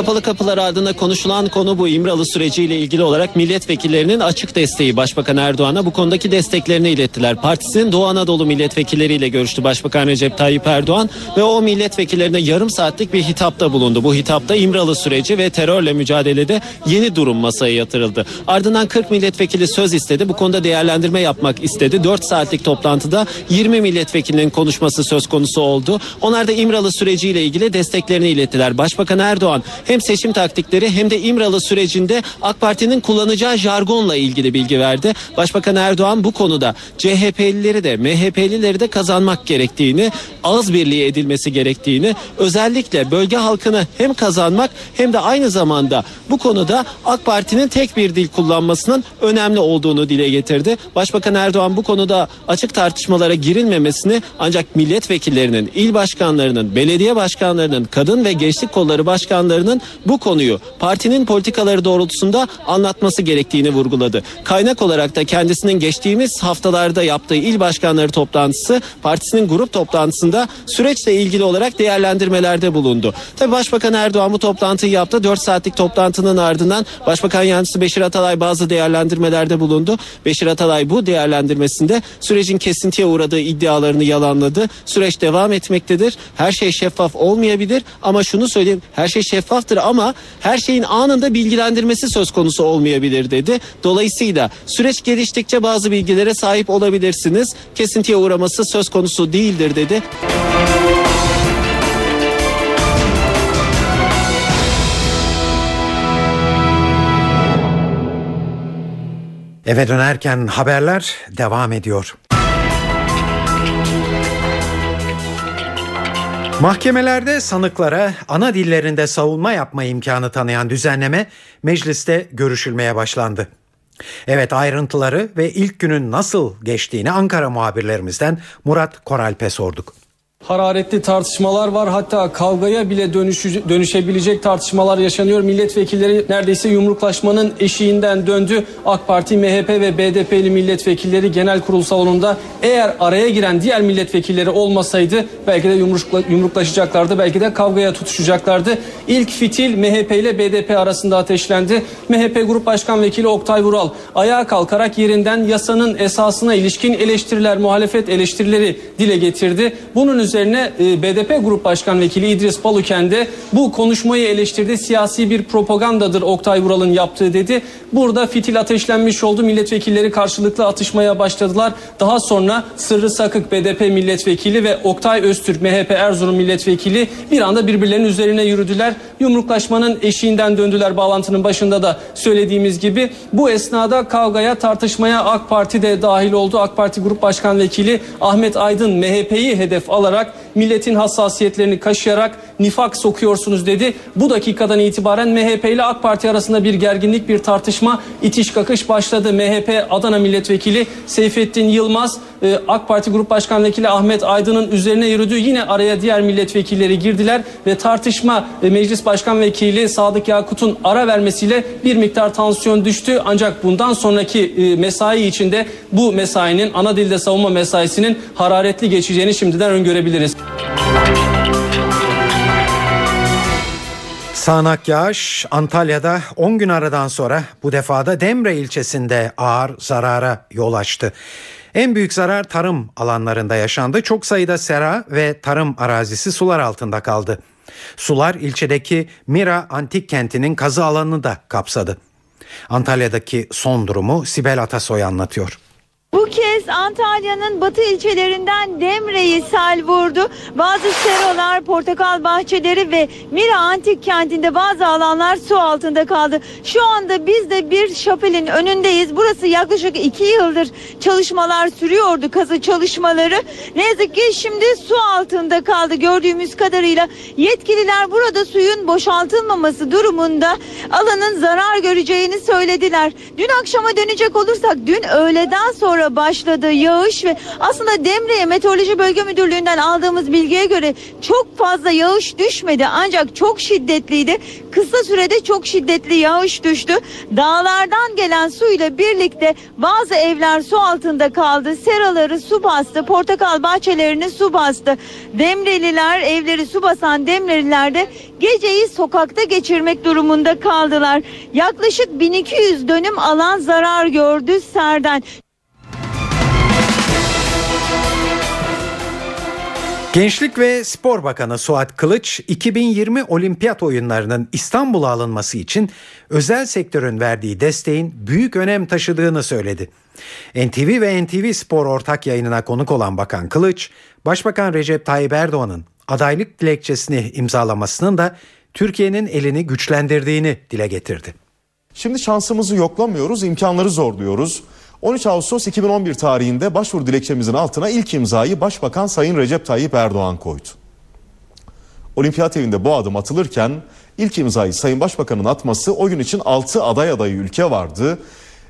Kapalı kapılar ardında konuşulan konu bu İmralı süreciyle ilgili olarak milletvekillerinin açık desteği Başbakan Erdoğan'a bu konudaki desteklerini ilettiler. Partisinin Doğu Anadolu milletvekilleriyle görüştü Başbakan Recep Tayyip Erdoğan ve o milletvekillerine yarım saatlik bir hitapta bulundu. Bu hitapta İmralı süreci ve terörle mücadelede yeni durum masaya yatırıldı. Ardından 40 milletvekili söz istedi. Bu konuda değerlendirme yapmak istedi. 4 saatlik toplantıda 20 milletvekilinin konuşması söz konusu oldu. Onlar da İmralı süreciyle ilgili desteklerini ilettiler. Başbakan Erdoğan hem seçim taktikleri hem de İmralı sürecinde AK Parti'nin kullanacağı jargonla ilgili bilgi verdi. Başbakan Erdoğan bu konuda CHP'lileri de MHP'lileri de kazanmak gerektiğini, ağız birliği edilmesi gerektiğini, özellikle bölge halkını hem kazanmak hem de aynı zamanda bu konuda AK Parti'nin tek bir dil kullanmasının önemli olduğunu dile getirdi. Başbakan Erdoğan bu konuda açık tartışmalara girilmemesini ancak milletvekillerinin, il başkanlarının, belediye başkanlarının, kadın ve gençlik kolları başkanlarının bu konuyu partinin politikaları doğrultusunda anlatması gerektiğini vurguladı. Kaynak olarak da kendisinin geçtiğimiz haftalarda yaptığı il başkanları toplantısı partisinin grup toplantısında süreçle ilgili olarak değerlendirmelerde bulundu. Tabi Başbakan Erdoğan bu toplantıyı yaptı. 4 saatlik toplantının ardından Başbakan Yardımcısı Beşir Atalay bazı değerlendirmelerde bulundu. Beşir Atalay bu değerlendirmesinde sürecin kesintiye uğradığı iddialarını yalanladı. Süreç devam etmektedir. Her şey şeffaf olmayabilir ama şunu söyleyeyim her şey şeffaftır ama her şeyin anında bilgilendirmesi söz konusu olmayabilir dedi. Dolayısıyla süreç geliştikçe bazı bilgilere sahip olabilirsiniz. Kesintiye uğraması söz konusu değildir dedi. Eve dönerken haberler devam ediyor. Mahkemelerde sanıklara ana dillerinde savunma yapma imkanı tanıyan düzenleme mecliste görüşülmeye başlandı. Evet ayrıntıları ve ilk günün nasıl geçtiğini Ankara muhabirlerimizden Murat Koralp'e sorduk. Hararetli tartışmalar var hatta kavgaya bile dönüşü, dönüşebilecek tartışmalar yaşanıyor. Milletvekilleri neredeyse yumruklaşmanın eşiğinden döndü. AK Parti, MHP ve BDP'li milletvekilleri genel kurul salonunda eğer araya giren diğer milletvekilleri olmasaydı belki de yumrukla, yumruklaşacaklardı belki de kavgaya tutuşacaklardı. İlk fitil MHP ile BDP arasında ateşlendi. MHP Grup Başkan Vekili Oktay Vural ayağa kalkarak yerinden yasanın esasına ilişkin eleştiriler, muhalefet eleştirileri dile getirdi. Bunun üzerine e, BDP Grup Başkan Vekili İdris Baluken de bu konuşmayı eleştirdi. Siyasi bir propagandadır Oktay Vural'ın yaptığı dedi. Burada fitil ateşlenmiş oldu. Milletvekilleri karşılıklı atışmaya başladılar. Daha sonra Sırrı Sakık BDP milletvekili ve Oktay Öztürk MHP Erzurum milletvekili bir anda birbirlerinin üzerine yürüdüler. Yumruklaşmanın eşiğinden döndüler bağlantının başında da söylediğimiz gibi. Bu esnada kavgaya tartışmaya AK Parti de dahil oldu. AK Parti Grup Başkan Vekili Ahmet Aydın MHP'yi hedef alarak так milletin hassasiyetlerini kaşıyarak nifak sokuyorsunuz dedi. Bu dakikadan itibaren MHP ile AK Parti arasında bir gerginlik, bir tartışma, itiş kakış başladı. MHP Adana Milletvekili Seyfettin Yılmaz, e, AK Parti Grup Başkan Vekili Ahmet Aydın'ın üzerine yürüdü. Yine araya diğer milletvekilleri girdiler ve tartışma e, Meclis Başkan Vekili Sadık Yakut'un ara vermesiyle bir miktar tansiyon düştü. Ancak bundan sonraki e, mesai içinde bu mesainin ana dilde savunma mesaisinin hararetli geçeceğini şimdiden öngörebiliriz. Sağnak yağış Antalya'da 10 gün aradan sonra bu defada Demre ilçesinde ağır zarara yol açtı. En büyük zarar tarım alanlarında yaşandı. Çok sayıda sera ve tarım arazisi sular altında kaldı. Sular ilçedeki Mira antik kentinin kazı alanını da kapsadı. Antalya'daki son durumu Sibel Atasoy anlatıyor. Bu kez Antalya'nın batı ilçelerinden Demre'yi sel vurdu. Bazı serolar, portakal bahçeleri ve Mira Antik kentinde bazı alanlar su altında kaldı. Şu anda biz de bir şapelin önündeyiz. Burası yaklaşık iki yıldır çalışmalar sürüyordu, kazı çalışmaları. Ne yazık ki şimdi su altında kaldı gördüğümüz kadarıyla. Yetkililer burada suyun boşaltılmaması durumunda alanın zarar göreceğini söylediler. Dün akşama dönecek olursak dün öğleden sonra başladı yağış ve aslında Demre'ye Meteoroloji Bölge Müdürlüğü'nden aldığımız bilgiye göre çok fazla yağış düşmedi ancak çok şiddetliydi. Kısa sürede çok şiddetli yağış düştü. Dağlardan gelen su ile birlikte bazı evler su altında kaldı. Seraları su bastı. Portakal bahçelerini su bastı. Demreliler evleri su basan Demreliler de geceyi sokakta geçirmek durumunda kaldılar. Yaklaşık 1200 dönüm alan zarar gördü serden. Gençlik ve Spor Bakanı Suat Kılıç 2020 Olimpiyat oyunlarının İstanbul'a alınması için özel sektörün verdiği desteğin büyük önem taşıdığını söyledi. NTV ve NTV Spor ortak yayınına konuk olan Bakan Kılıç, Başbakan Recep Tayyip Erdoğan'ın adaylık dilekçesini imzalamasının da Türkiye'nin elini güçlendirdiğini dile getirdi. Şimdi şansımızı yoklamıyoruz, imkanları zorluyoruz. 13 Ağustos 2011 tarihinde başvuru dilekçemizin altına ilk imzayı Başbakan Sayın Recep Tayyip Erdoğan koydu. Olimpiyat evinde bu adım atılırken ilk imzayı Sayın Başbakan'ın atması o gün için 6 aday adayı ülke vardı.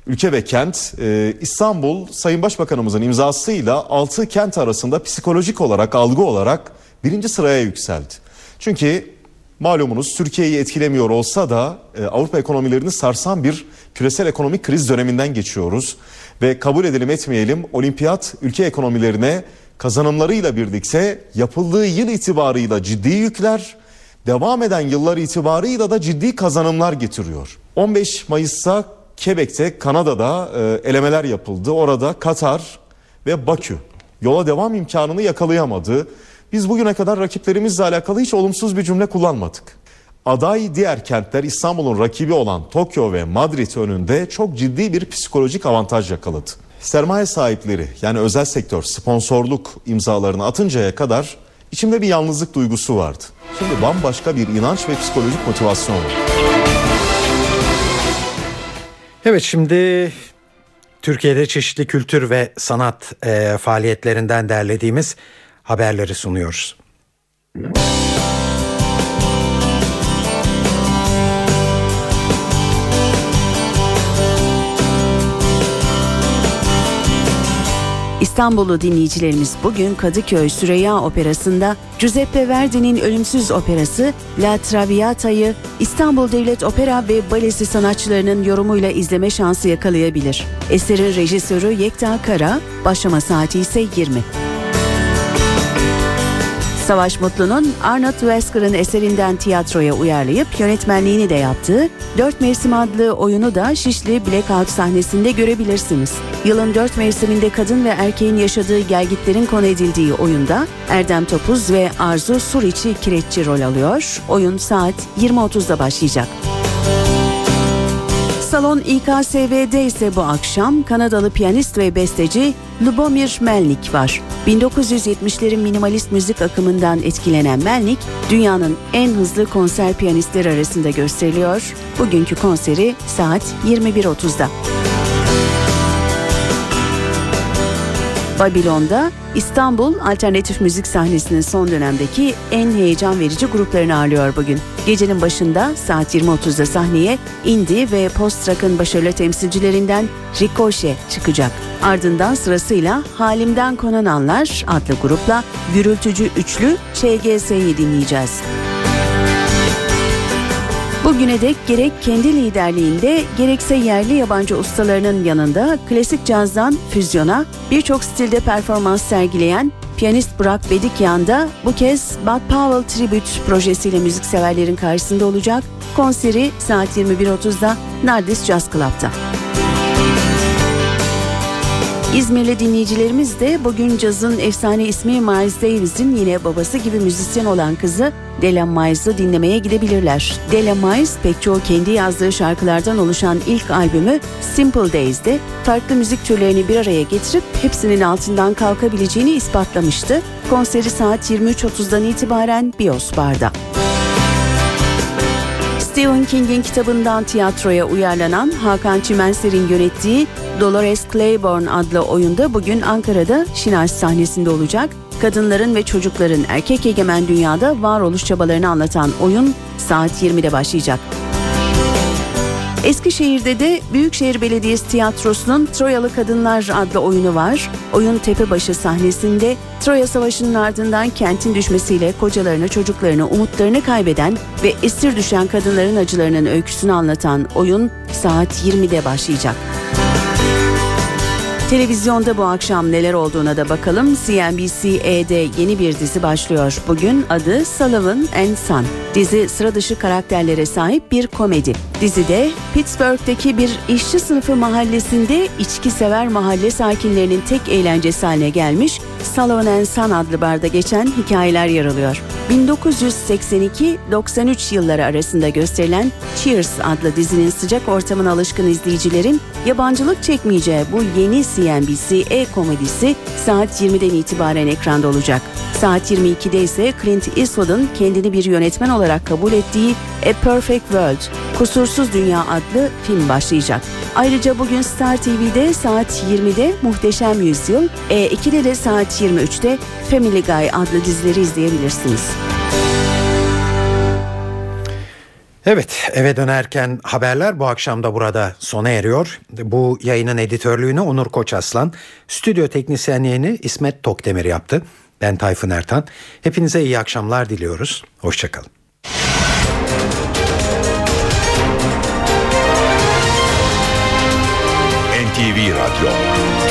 Ülke ve kent e, İstanbul Sayın Başbakanımızın imzasıyla 6 kent arasında psikolojik olarak algı olarak birinci sıraya yükseldi. Çünkü malumunuz Türkiye'yi etkilemiyor olsa da e, Avrupa ekonomilerini sarsan bir küresel ekonomik kriz döneminden geçiyoruz. Ve kabul edelim etmeyelim olimpiyat ülke ekonomilerine kazanımlarıyla birlikte yapıldığı yıl itibarıyla ciddi yükler, devam eden yıllar itibarıyla da ciddi kazanımlar getiriyor. 15 Mayıs'ta Quebec'te Kanada'da e, elemeler yapıldı. Orada Katar ve Bakü yola devam imkanını yakalayamadı. Biz bugüne kadar rakiplerimizle alakalı hiç olumsuz bir cümle kullanmadık. Aday diğer kentler İstanbul'un rakibi olan Tokyo ve Madrid önünde çok ciddi bir psikolojik avantaj yakaladı. Sermaye sahipleri yani özel sektör sponsorluk imzalarını atıncaya kadar içimde bir yalnızlık duygusu vardı. Şimdi bambaşka bir inanç ve psikolojik motivasyon var. Evet şimdi Türkiye'de çeşitli kültür ve sanat e, faaliyetlerinden derlediğimiz haberleri sunuyoruz. İstanbullu dinleyicilerimiz bugün Kadıköy Süreyya Operası'nda Giuseppe Verdi'nin ölümsüz operası La Traviata'yı İstanbul Devlet Opera ve Balesi sanatçılarının yorumuyla izleme şansı yakalayabilir. Eserin rejisörü Yekta Kara, başlama saati ise 20. Savaş Mutlu'nun Arnold Wesker'ın eserinden tiyatroya uyarlayıp yönetmenliğini de yaptığı Dört Mevsim adlı oyunu da Şişli Blackout sahnesinde görebilirsiniz. Yılın dört mevsiminde kadın ve erkeğin yaşadığı gelgitlerin konu edildiği oyunda Erdem Topuz ve Arzu Suriçi kireççi rol alıyor. Oyun saat 20.30'da başlayacak. Salon İKSV'de ise bu akşam Kanadalı piyanist ve besteci Lubomir Melnik var. 1970'lerin minimalist müzik akımından etkilenen Melnik, dünyanın en hızlı konser piyanistleri arasında gösteriliyor. Bugünkü konseri saat 21.30'da. Babilon'da İstanbul alternatif müzik sahnesinin son dönemdeki en heyecan verici gruplarını ağırlıyor bugün. Gecenin başında saat 20.30'da sahneye indie ve post-rock'ın başarılı temsilcilerinden Ricochet çıkacak. Ardından sırasıyla Halimden Konananlar adlı grupla gürültücü üçlü ÇGS'yi dinleyeceğiz. Bugüne dek gerek kendi liderliğinde gerekse yerli yabancı ustalarının yanında klasik cazdan füzyona birçok stilde performans sergileyen piyanist Burak Bedikyan da bu kez Bud Powell Tribute projesiyle müzikseverlerin karşısında olacak. Konseri saat 21.30'da Nardis Jazz Club'da. İzmirli dinleyicilerimiz de bugün cazın efsane ismi Miles Davis'in yine babası gibi müzisyen olan kızı Della Miles'ı dinlemeye gidebilirler. Della Miles pek çoğu kendi yazdığı şarkılardan oluşan ilk albümü Simple Days'de farklı müzik türlerini bir araya getirip hepsinin altından kalkabileceğini ispatlamıştı. Konseri saat 23.30'dan itibaren Bios Bar'da. Stephen King'in kitabından tiyatroya uyarlanan Hakan Çimenser'in yönettiği Dolores Claiborne adlı oyunda bugün Ankara'da Şinaş sahnesinde olacak. Kadınların ve çocukların erkek egemen dünyada varoluş çabalarını anlatan oyun saat 20'de başlayacak. Eskişehir'de de Büyükşehir Belediyesi Tiyatrosu'nun Troyalı Kadınlar adlı oyunu var. Oyun Tepebaşı sahnesinde Troya Savaşı'nın ardından kentin düşmesiyle kocalarını, çocuklarını, umutlarını kaybeden ve esir düşen kadınların acılarının öyküsünü anlatan oyun saat 20'de başlayacak. Televizyonda bu akşam neler olduğuna da bakalım. CNBC-E'de yeni bir dizi başlıyor. Bugün adı Sullivan and Son. Dizi sıra dışı karakterlere sahip bir komedi. Dizide Pittsburgh'daki bir işçi sınıfı mahallesinde içki sever mahalle sakinlerinin tek eğlencesi haline gelmiş Sullivan and Son adlı barda geçen hikayeler yer alıyor. 1982-93 yılları arasında gösterilen Cheers adlı dizinin sıcak ortamına alışkın izleyicilerin yabancılık çekmeyeceği bu yeni CNBC e-komedisi saat 20'den itibaren ekranda olacak. Saat 22'de ise Clint Eastwood'un kendini bir yönetmen olarak kabul ettiği A Perfect World, Kusursuz Dünya adlı film başlayacak. Ayrıca bugün Star TV'de saat 20'de Muhteşem Yüzyıl, E2'de de saat 23'te Family Guy adlı dizileri izleyebilirsiniz. Evet eve dönerken haberler bu akşam da burada sona eriyor. Bu yayının editörlüğünü Onur Koçaslan, stüdyo teknisyenliğini İsmet Tokdemir yaptı. Ben Tayfun Ertan. Hepinize iyi akşamlar diliyoruz. Hoşçakalın. NTV Radyo,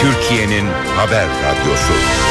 Türkiye'nin haber radyosu.